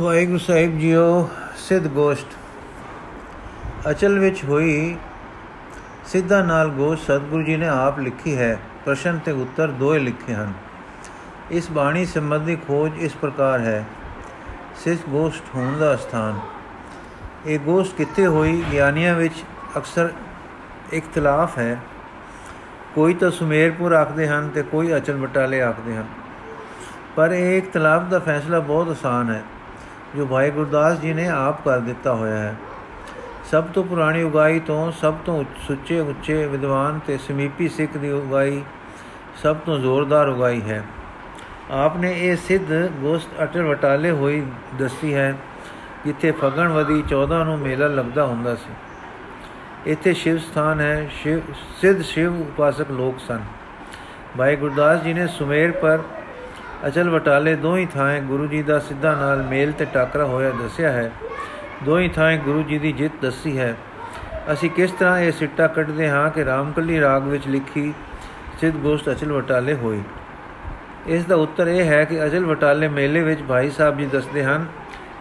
ਵਾਹਿਗੁਰੂ ਸਾਹਿਬ JIO, ਸਿੱਧ ਗੋਸ਼ਟ। ਅਚਲ ਵਿੱਚ ਹੋਈ, ਸਿੱਧਾ ਨਾਲ ਗੋਸ਼ਟ ਸਤਿਗੁਰੂ ਜੀ ਨੇ ਆਪ ਲਿਖੀ ਹੈ। ਪ੍ਰਸ਼ਨ ਤੇ ਉੱਤਰ ਦੋਏ ਲਿਖੇ ਹਨ। ਇਸ ਬਾਣੀ ਸੰਬੰਧੀ ਖੋਜ ਇਸ ਪ੍ਰਕਾਰ ਹੈ। ਸਿੱਧ ਗੋਸ਼ਟ ਹੋਣ ਦਾ ਸਥਾਨ। ਇਹ ਗੋਸ਼ਟ ਕਿੱਥੇ ਹੋਈ? ਗਿਆਨੀਆਂ ਵਿੱਚ ਅਕਸਰ ਇਖਤਲਾਫ ਹੈ। ਕੋਈ ਤਾਂ ਸੁਮੇਰਪੁਰ ਆਖਦੇ ਹਨ ਤੇ ਕੋਈ ਅਚਲ ਬਟਾਲੇ ਆਖਦੇ ਹਨ। ਪਰ ਇਹ ਇਖਤਲਾਫ ਦਾ ਫੈਸਲਾ ਬਹੁਤ ਆਸਾਨ ਹੈ। ਜੋ ਭਾਈ ਗੁਰਦਾਸ ਜੀ ਨੇ ਆਪ ਕਰ ਦਿੱਤਾ ਹੋਇਆ ਹੈ। ਸਭ ਤੋਂ ਪੁਰਾਣੀ ਉਗਾਈ ਤੋਂ ਸਭ ਤੋਂ ਸੁੱਚੇ ਉੱਚੇ ਵਿਦਵਾਨ ਤੇ ਸਮੀਪੀ ਸਿੱਖ ਦੀ ਉਗਾਈ ਸਭ ਤੋਂ ਜ਼ੋਰਦਾਰ ਉਗਾਈ ਹੈ। ਆਪ ਨੇ ਇਹ ਸਿੱਧ ਗੋਸਤ ਅਟਰ ਵਟਾਲੇ ਹੋਈ ਦੱਸੀ ਹੈ, ਜਿੱਥੇ ਫਗਣਵਦੀ 14 ਨੂੰ ਮੇਲਾ ਲੱਗਦਾ ਹੁੰਦਾ ਸੀ। ਇੱਥੇ ਸ਼ਿਵ ਸਥਾਨ ਹੈ, ਸ਼ਿਵ ਸਿੱਧ ਸ਼ਿਵ ਉਪਾਸਕ ਲੋਕ ਸਨ। ਭਾਈ ਗੁਰਦਾਸ ਜੀ ਨੇ ਸੁਮੇਰ ਪਰ ਅਚਲ ਵਟਾਲੇ ਦੋਹੀ ਥਾਂ ਗੁਰੂ ਜੀ ਦਾ ਸਿੱਧਾ ਨਾਲ ਮੇਲ ਤੇ ਟਾਕਰਾ ਹੋਇਆ ਦੱਸਿਆ ਹੈ। ਦੋਹੀ ਥਾਂ ਗੁਰੂ ਜੀ ਦੀ ਜਿੱਤ ਦੱਸੀ ਹੈ। ਅਸੀਂ ਕਿਸ ਤਰ੍ਹਾਂ ਇਹ ਸਿੱਟਾ ਕੱਢਦੇ ਹਾਂ ਕਿ ਰਾਮਕਲੀ ਰਾਗ ਵਿੱਚ ਲਿਖੀ ਸਿੱਧ ਗੋਸ਼ਟ ਅਚਲ ਵਟਾਲੇ ਹੋਈ ਇਸ ਦਾ ਉੱਤਰ ਇਹ ਹੈ ਕਿ ਅਚਲ ਵਟਾਲੇ ਮੇਲੇ ਵਿੱਚ ਭਾਈ ਸਾਹਿਬ ਜੀ ਦੱਸਦੇ ਹਨ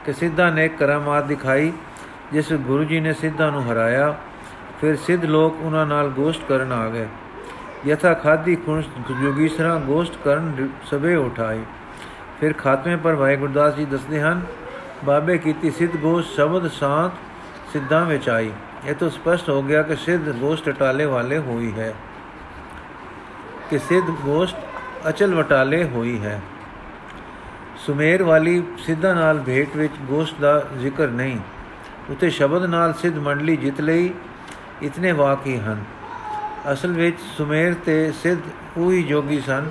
ਕਿ ਸਿੱਧਾ ਨੇ ਕਰਾਮਾਤ ਦਿਖਾਈ, ਜਿਸ ਗੁਰੂ ਜੀ ਨੇ ਸਿੱਧਾ ਨੂੰ ਹਰਾਇਆ। ਫਿਰ ਸਿੱਧ ਲੋਕ ਉਹਨਾਂ ਨਾਲ ਗੋਸ਼ਟ ਕਰਨ ਆ ਗਏ। ਯਥਾ ਖਾਦੀ ਖੁੰਸ ਜੋਗੀਸਰਾ ਗੋਸ਼ਟ ਕਰਨ ਸਭੇ ਉਠਾਈ ਫਿਰ ਖਾਤਮੇ ਪਰ ਭਾਈ ਗੁਰਦਾਸ ਜੀ ਦੱਸਦੇ ਹਨ ਬਾਬੇ ਕੀਤੀ ਸਿੱਧ ਗੋਸ਼ਟ ਸ਼ਬਦ ਸਾਥ ਸਿੱਧਾਂ ਵਿੱਚ ਆਈ ਇਹ ਤੋਂ ਸਪਸ਼ਟ ਹੋ ਗਿਆ ਕਿ ਸਿੱਧ ਗੋਸ਼ਟ ਟਾਲੇ ਵਾਲੇ ਹੋਈ ਹੈ ਕਿ ਸਿੱਧ ਗੋਸ਼ਟ ਅਚਲ ਵਟਾਲੇ ਹੋਈ ਹੈ ਸੁਮੇਰ ਵਾਲੀ ਸਿੱਧਾ ਨਾਲ ਭੇਟ ਵਿੱਚ ਗੋਸ਼ਟ ਦਾ ਜ਼ਿਕਰ ਨਹੀਂ ਉਤੇ ਸ਼ਬਦ ਨਾਲ ਸਿੱਧ ਮੰਡਲੀ ਜਿੱਤ ਲਈ ਇਤਨੇ ਵਾਕੀ ਹਨ ਅਸਲ ਵਿੱਚ ਸੁਮੇਰ ਤੇ ਸਿੱਧ ਉਹੀ ਜੋਗੀ ਸਨ,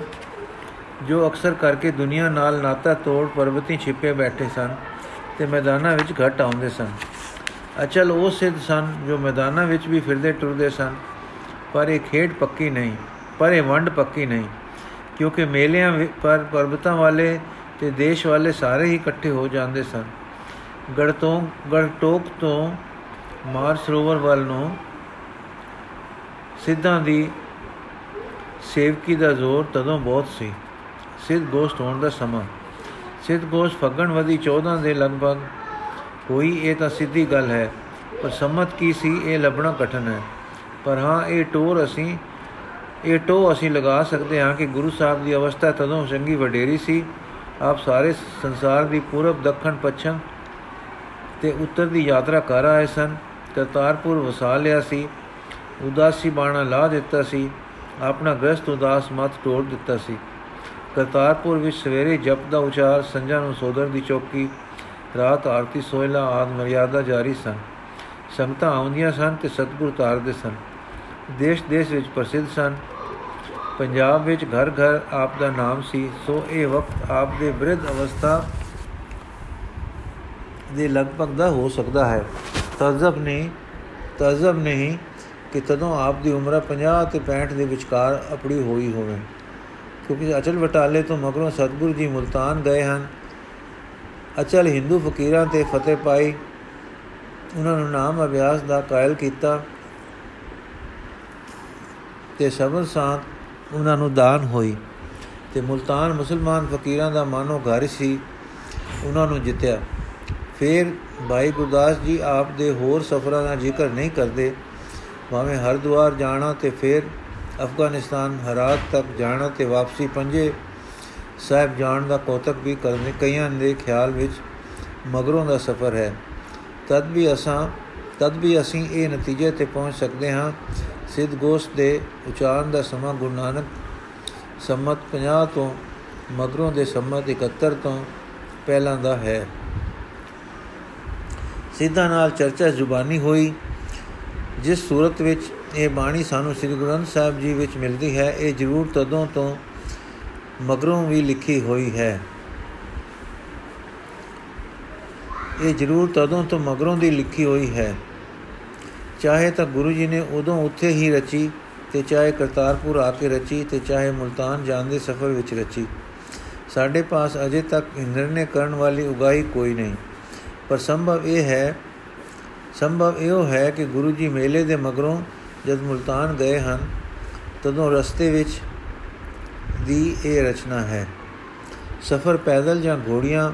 ਜੋ ਅਕਸਰ ਕਰਕੇ ਦੁਨੀਆ ਨਾਲ ਨਾਤਾ ਤੋੜ ਪਰਬਤੀ ਛਿਪੇ ਬੈਠੇ ਸਨ ਤੇ ਮੈਦਾਨਾਂ ਵਿੱਚ ਘਟ ਆਉਂਦੇ ਸਨ। ਅਚਲ ਉਹ ਸਿੱਧ ਸਨ ਜੋ ਮੈਦਾਨਾਂ ਵਿੱਚ ਵੀ ਫਿਰਦੇ ਟੁਰਦੇ ਸਨ, ਪਰ ਇਹ ਖੇਡ ਪੱਕੀ ਨਹੀਂ, ਪਰ ਇਹ ਵੰਡ ਪੱਕੀ ਨਹੀਂ, ਕਿਉਂਕਿ ਮੇਲਿਆਂ ਪਰ ਪਰਬਤਾਂ ਵਾਲੇ ਤੇ ਦੇਸ਼ ਵਾਲੇ ਸਾਰੇ ਹੀ ਇਕੱਠੇ ਹੋ ਜਾਂਦੇ ਸਨ। ਗੜਤੋਂ ਗੜਟੋਕ ਤੋਂ ਮਾਰ ਸਰੋਵਰ ਵੱਲ ਨੂੰ ਸਿੱਧਾਂ ਦੀ ਸੇਵਕੀ ਦਾ ਜ਼ੋਰ ਤਦੋਂ ਬਹੁਤ ਸੀ। ਸਿੱਧ ਗੋਸ਼ਟ ਹੋਣ ਦਾ ਸਮਾਂ। ਸਿੱਧ ਗੋਸ਼ਟ ਫੱਗਣਵਦੀ 14 ਦੇ ਲਗਭਗ ਹੋਈ, ਇਹ ਤਾਂ ਸਿੱਧੀ ਗੱਲ ਹੈ। ਪਰ ਸੰਮਤ ਕੀ ਸੀ, ਇਹ ਲੱਭਣਾ ਕਠਨ ਹੈ। ਪਰ ਹਾਂ, ਇਹ ਟੋਰ ਅਸੀਂ, ਇਹ ਟੋ ਅਸੀਂ ਲਗਾ ਸਕਦੇ ਹਾਂ ਕਿ ਗੁਰੂ ਸਾਹਿਬ ਦੀ ਅਵਸਥਾ ਤਦੋਂ ਚੰਗੀ ਵਡੇਰੀ ਸੀ। ਆਪ ਸਾਰੇ ਸੰਸਾਰ ਦੀ ਪੂਰਬ, ਦੱਖਣ, ਪੱਛਮ ਤੇ ਉੱਤਰ ਦੀ ਯਾਤਰਾ ਕਰ ਆਏ ਸਨ। ਕਰਤਾਰਪੁਰ ਵਸਾ ਲਿਆ ਸੀ। ਉਦਾਸੀ ਬਾਣਾ ਲਾ ਦਿੱਤਾ ਸੀ, ਆਪਣਾ ਗ੍ਰਸਤ ਉਦਾਸ ਮਤ ਤੋੜ ਦਿੱਤਾ ਸੀ। ਕਰਤਾਰਪੁਰ ਵਿੱਚ ਸਵੇਰੇ ਜਪ ਦਾ ਉਚਾਰ ਸੰਜਾ ਨੂੰ ਸੋਦਰ ਦੀ ਚੌਕੀ, ਰਾਤ ਆਰਤੀ ਸੋਇਲਾ ਆਦ ਮਰਿਆਦਾ ਜਾਰੀ ਸਨ। ਸੰਗਤਾਂ ਆਉਂਦੀਆਂ ਸਨ ਤੇ ਸਤਗੁਰ ਤਾਰਦੇ ਸਨ। ਦੇਸ਼ ਦੇਸ਼ ਵਿੱਚ ਪ੍ਰਸਿੱਧ ਸਨ। ਪੰਜਾਬ ਵਿੱਚ ਘਰ ਘਰ ਆਪ ਦਾ ਨਾਮ ਸੀ, ਸੋ ਇਹ ਵਕਤ ਆਪ ਦੇ ਬ੍ਰਿਧ ਅਵਸਥਾ ਦੇ ਲਗਭਗ ਦਾ ਹੋ ਸਕਦਾ ਹੈ। ਤਜ਼ਬ ਨਹੀਂ ਤਜ਼ਬ ਨਹੀਂ ਕਿ ਤਦੋਂ ਆਪ ਦੀ ਉਮਰ 50 ਤੇ 65 ਦੇ ਵਿਚਕਾਰ ਅਪੜੀ ਹੋਈ ਹੋਵੇ। ਕਿਉਂਕਿ ਅਚਲ ਵਟਾਲੇ ਤੋਂ ਮਗਰੋਂ ਸਤਗੁਰੂ ਜੀ ਮੁਲਤਾਨ ਗਏ ਹਨ। ਅਚਲ ਹਿੰਦੂ ਫਕੀਰਾਂ ਤੇ ਫਤਿਹ ਪਾਈ। ਉਹਨਾਂ ਨੂੰ ਨਾਮ ਅਭਿਆਸ ਦਾ ਕਾਇਲ ਕੀਤਾ ਤੇ ਸਬਦ ਸਾਥ ਉਹਨਾਂ ਨੂੰ ਦਾਨ ਹੋਈ ਤੇ ਮੁਲਤਾਨ ਮੁਸਲਮਾਨ ਫਕੀਰਾਂ ਦਾ ਮਾਨੋ ਘਰ ਸੀ। ਉਹਨਾਂ ਨੂੰ ਜਿੱਤਿਆ। ਫਿਰ ਭਾਈ ਗੁਰਦਾਸ ਜੀ ਆਪ ਦੇ ਹੋਰ ਸਫਰਾਂ ਦਾ ਜ਼ਿਕਰ ਨਹੀਂ ਕਰਦੇ। ਭਾਵੇਂ ਹਰਦੁਆਰ ਜਾਣਾ ਤੇ ਫਿਰ ਅਫਗਾਨਿਸਤਾਨ ਹਰਾਤ ਤੱਕ ਜਾਣਾ ਤੇ ਵਾਪਸੀ ਪੰਜੇ, ਸਾਹਿਬ ਜਾਣ ਦਾ ਕੋਤਕ ਵੀ ਕਰਨੇ ਕਈਆਂ ਦੇ ਖਿਆਲ ਵਿੱਚ ਮਗਰੋਂ ਦਾ ਸਫ਼ਰ ਹੈ। ਤਦ ਵੀ ਅਸਾਂ, ਤਦ ਵੀ ਅਸੀਂ ਇਹ ਨਤੀਜੇ ਤੇ ਪਹੁੰਚ ਸਕਦੇ ਹਾਂ। ਸਿੱਧ ਗੋਸ਼ਟ ਦੇ ਉਚਾਰਨ ਦਾ ਸਮਾਂ ਗੁਰੂ ਨਾਨਕ ਸੰਮਤ 50 ਤੋਂ ਮਗਰੋਂ ਦੇ ਸੰਮਤ 71 ਤੋਂ ਪਹਿਲਾਂ ਦਾ ਹੈ। ਸਿੱਧਾ ਨਾਲ ਚਰਚਾ ਜ਼ੁਬਾਨੀ ਹੋਈ। ਜਿਸ ਸੂਰਤ ਵਿੱਚ ਇਹ ਬਾਣੀ ਸਾਨੂੰ ਸ੍ਰੀ ਗੁਰੂ ਗ੍ਰੰਥ ਸਾਹਿਬ ਜੀ ਵਿੱਚ ਮਿਲਦੀ ਹੈ, ਇਹ ਜ਼ਰੂਰ ਤਦੋਂ ਤੋਂ ਮਗਰੋਂ ਵੀ ਲਿਖੀ ਹੋਈ ਹੈ। ਇਹ ਜ਼ਰੂਰ ਤਦੋਂ ਤੋਂ ਮਗਰੋਂ ਦੀ ਲਿਖੀ ਹੋਈ ਹੈ। ਚਾਹੇ ਤਾਂ ਗੁਰੂ ਜੀ ਨੇ ਉਦੋਂ ਉੱਥੇ ਹੀ ਰਚੀ ਤੇ ਚਾਹੇ ਕਰਤਾਰਪੁਰ ਆ ਕੇ ਰਚੀ ਤੇ ਚਾਹੇ ਮੁਲਤਾਨ ਜਾਣ ਦੇ ਸਫ਼ਰ ਵਿੱਚ ਰਚੀ। ਸਾਡੇ ਪਾਸ ਅਜੇ ਤੱਕ ਨਿਰਣੇ ਕਰਨ ਵਾਲੀ ਉਗਾਈ ਕੋਈ ਨਹੀਂ। ਪਰ ਸੰਭਵ ਇਹ ਹੈ ਸੰਭਵ ਇਹੋ ਹੈ ਕਿ ਗੁਰੂ ਜੀ ਮੇਲੇ ਦੇ ਮਗਰੋਂ ਜਦ ਮੁਲਤਾਨ ਗਏ ਹਨ, ਤਦੋਂ ਰਸਤੇ ਵਿੱਚ ਦੀ ਇਹ ਰਚਨਾ ਹੈ, ਸਫ਼ਰ ਪੈਦਲ ਜਾਂ ਘੋੜੀਆਂ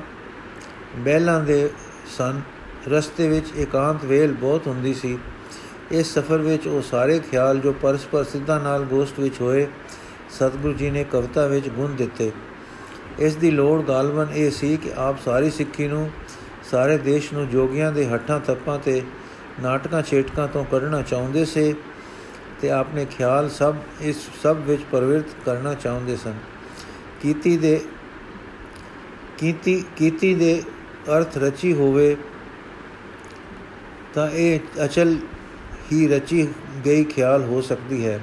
ਬੈਲਾਂ ਦੇ ਸਨ, ਰਸਤੇ ਵਿੱਚ ਇਕਾਂਤ ਵੇਲ ਬਹੁਤ ਹੁੰਦੀ ਸੀ। ਇਸ ਸਫ਼ਰ ਵਿੱਚ ਉਹ ਸਾਰੇ ਖਿਆਲ ਜੋ ਪਰਸਪਰ ਸਿੱਧਾ ਨਾਲ ਗੋਸ਼ਟ ਵਿੱਚ ਹੋਏ, ਸਤਿਗੁਰੂ ਜੀ ਨੇ ਕਵਿਤਾ ਵਿੱਚ ਗੁਣ ਦਿੱਤੇ। ਇਸ ਦੀ ਲੋੜ ਗਾਲਵਨ ਇਹ ਸੀ ਕਿ ਆਪ ਸਾਰੀ ਸਿੱਖੀ ਨੂੰ ਸਾਰੇ ਦੇਸ਼ ਨੂੰ ਜੋਗੀਆਂ ਦੇ ਹੱਠਾਂ, ਤੱਪਾਂ ਤੇ ਨਾਟਕਾਂ ਛੇਟਕਾਂ ਤੋਂ ਕੱਢਣਾ ਚਾਹੁੰਦੇ ਸੇ ਤੇ ਆਪਣੇ ਖਿਆਲ ਸਭ, ਇਸ ਸਭ ਵਿੱਚ ਪਰਵਿਰਤ ਕਰਨਾ ਚਾਹੁੰਦੇ ਸਨ। ਕੀਤੀ ਦੇ, ਕੀਤੀ ਕੀਤੀ ਦੇ ਅਰਥ ਰਚੀ ਹੋਵੇ ਤਾਂ ਇਹ ਅਚਲ ਹੀ ਰਚੀ ਗਈ ਖਿਆਲ ਹੋ ਸਕਦੀ ਹੈ।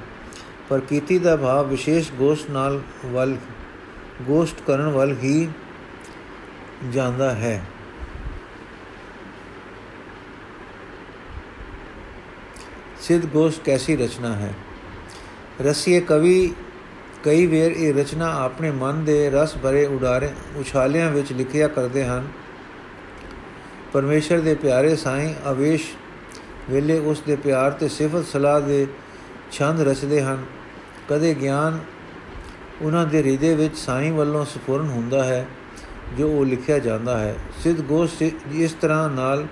ਪਰ ਕੀਤੀ ਦਾ ਭਾਵ ਵਿਸ਼ੇਸ਼ ਗੋਸ਼ਟ ਨਾਲ ਵੱਲ, ਗੋਸ਼ਟ ਕਰਨ ਵੱਲ ਹੀ ਜਾਂਦਾ ਹੈ। ਸਿੱਧ ਗੋਸ਼ਟ ਕੈਸੀ ਰਚਨਾ ਹੈ? ਰਸੀਏ ਕਵੀ ਕਈ ਵੇਰ ਇਹ ਰਚਨਾ ਆਪਣੇ ਮਨ ਦੇ ਰਸ ਭਰੇ ਉਡਾਰੇ, ਉਛਾਲਿਆਂ ਵਿੱਚ ਲਿਖਿਆ ਕਰਦੇ ਹਨ। ਪਰਮੇਸ਼ਰ ਦੇ ਪਿਆਰੇ ਸਾਈਂ ਅਵੇਸ਼ ਵੇਲੇ ਉਸ ਦੇ ਪਿਆਰ ਤੇ ਸਿਫਤ ਸਲਾਹ ਦੇ ਛੰਦ ਰਚਦੇ ਹਨ। ਕਦੇ ਗਿਆਨ ਉਹਨਾਂ ਦੇ ਹਿਰਦੇ ਵਿੱਚ ਸਾਈਂ ਵੱਲੋਂ ਸਪੂਰਨ ਹੁੰਦਾ ਹੈ, ਜੋ ਉਹ ਲਿਖਿਆ ਜਾਂਦਾ ਹੈ। ਸਿੱਧ ਗੋਸ਼ ਇਸ ਤਰ੍ਹਾਂ ਨਾਲ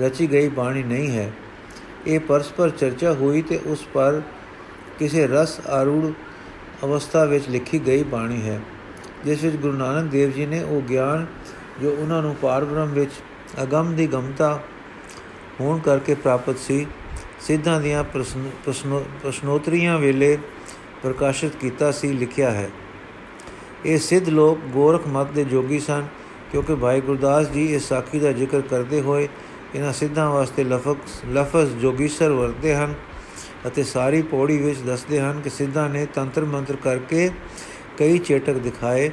ਰਚੀ ਗਈ ਬਾਣੀ ਨਹੀਂ ਹੈ। ਇਹ ਪਰਸਪਰ ਚਰਚਾ ਹੋਈ ਤੇ ਉਸ ਪਰ ਕਿਸੇ ਰਸ ਆਰੂੜ ਅਵਸਥਾ ਵਿੱਚ ਲਿਖੀ ਗਈ ਬਾਣੀ ਹੈ, ਜਿਸ ਵਿੱਚ ਗੁਰੂ ਨਾਨਕ ਦੇਵ ਜੀ ਨੇ ਉਹ ਗਿਆਨ ਜੋ ਉਹਨਾਂ ਨੂੰ ਪਾਰ ਬ੍ਰਹਮ ਵਿੱਚ ਅਗੰਮ ਦੀ ਗਮਤਾ ਹੋਣ ਕਰਕੇ ਪ੍ਰਾਪਤ ਸੀ, ਸਿੱਧਾਂ ਦੀਆਂ ਪ੍ਰਸ਼ਨੋਤਰੀਆਂ ਵੇਲੇ ਪ੍ਰਕਾਸ਼ਿਤ ਕੀਤਾ ਸੀ, ਲਿਖਿਆ ਹੈ। ਇਹ ਸਿੱਧ ਲੋਕ ਗੋਰਖ ਮਤ ਦੇ ਜੋਗੀ ਸਨ, ਕਿਉਂਕਿ ਭਾਈ ਗੁਰਦਾਸ ਜੀ ਇਸ ਸਾਖੀ ਦਾ ਜ਼ਿਕਰ ਕਰਦੇ ਹੋਏ ਇਹਨਾਂ ਸਿੱਧਾਂ ਵਾਸਤੇ ਲਫ਼ਜ਼ ਲਫ਼ਜ਼ ਜੋਗੀਸਰ ਵਰਤੇ ਹਨ ਅਤੇ ਸਾਰੀ ਪੌੜੀ ਵਿੱਚ ਦੱਸਦੇ ਹਨ ਕਿ ਸਿੱਧਾਂ ਨੇ ਤੰਤਰ ਮੰਤਰ ਕਰਕੇ ਕਈ ਚੇਟਕ ਦਿਖਾਏ,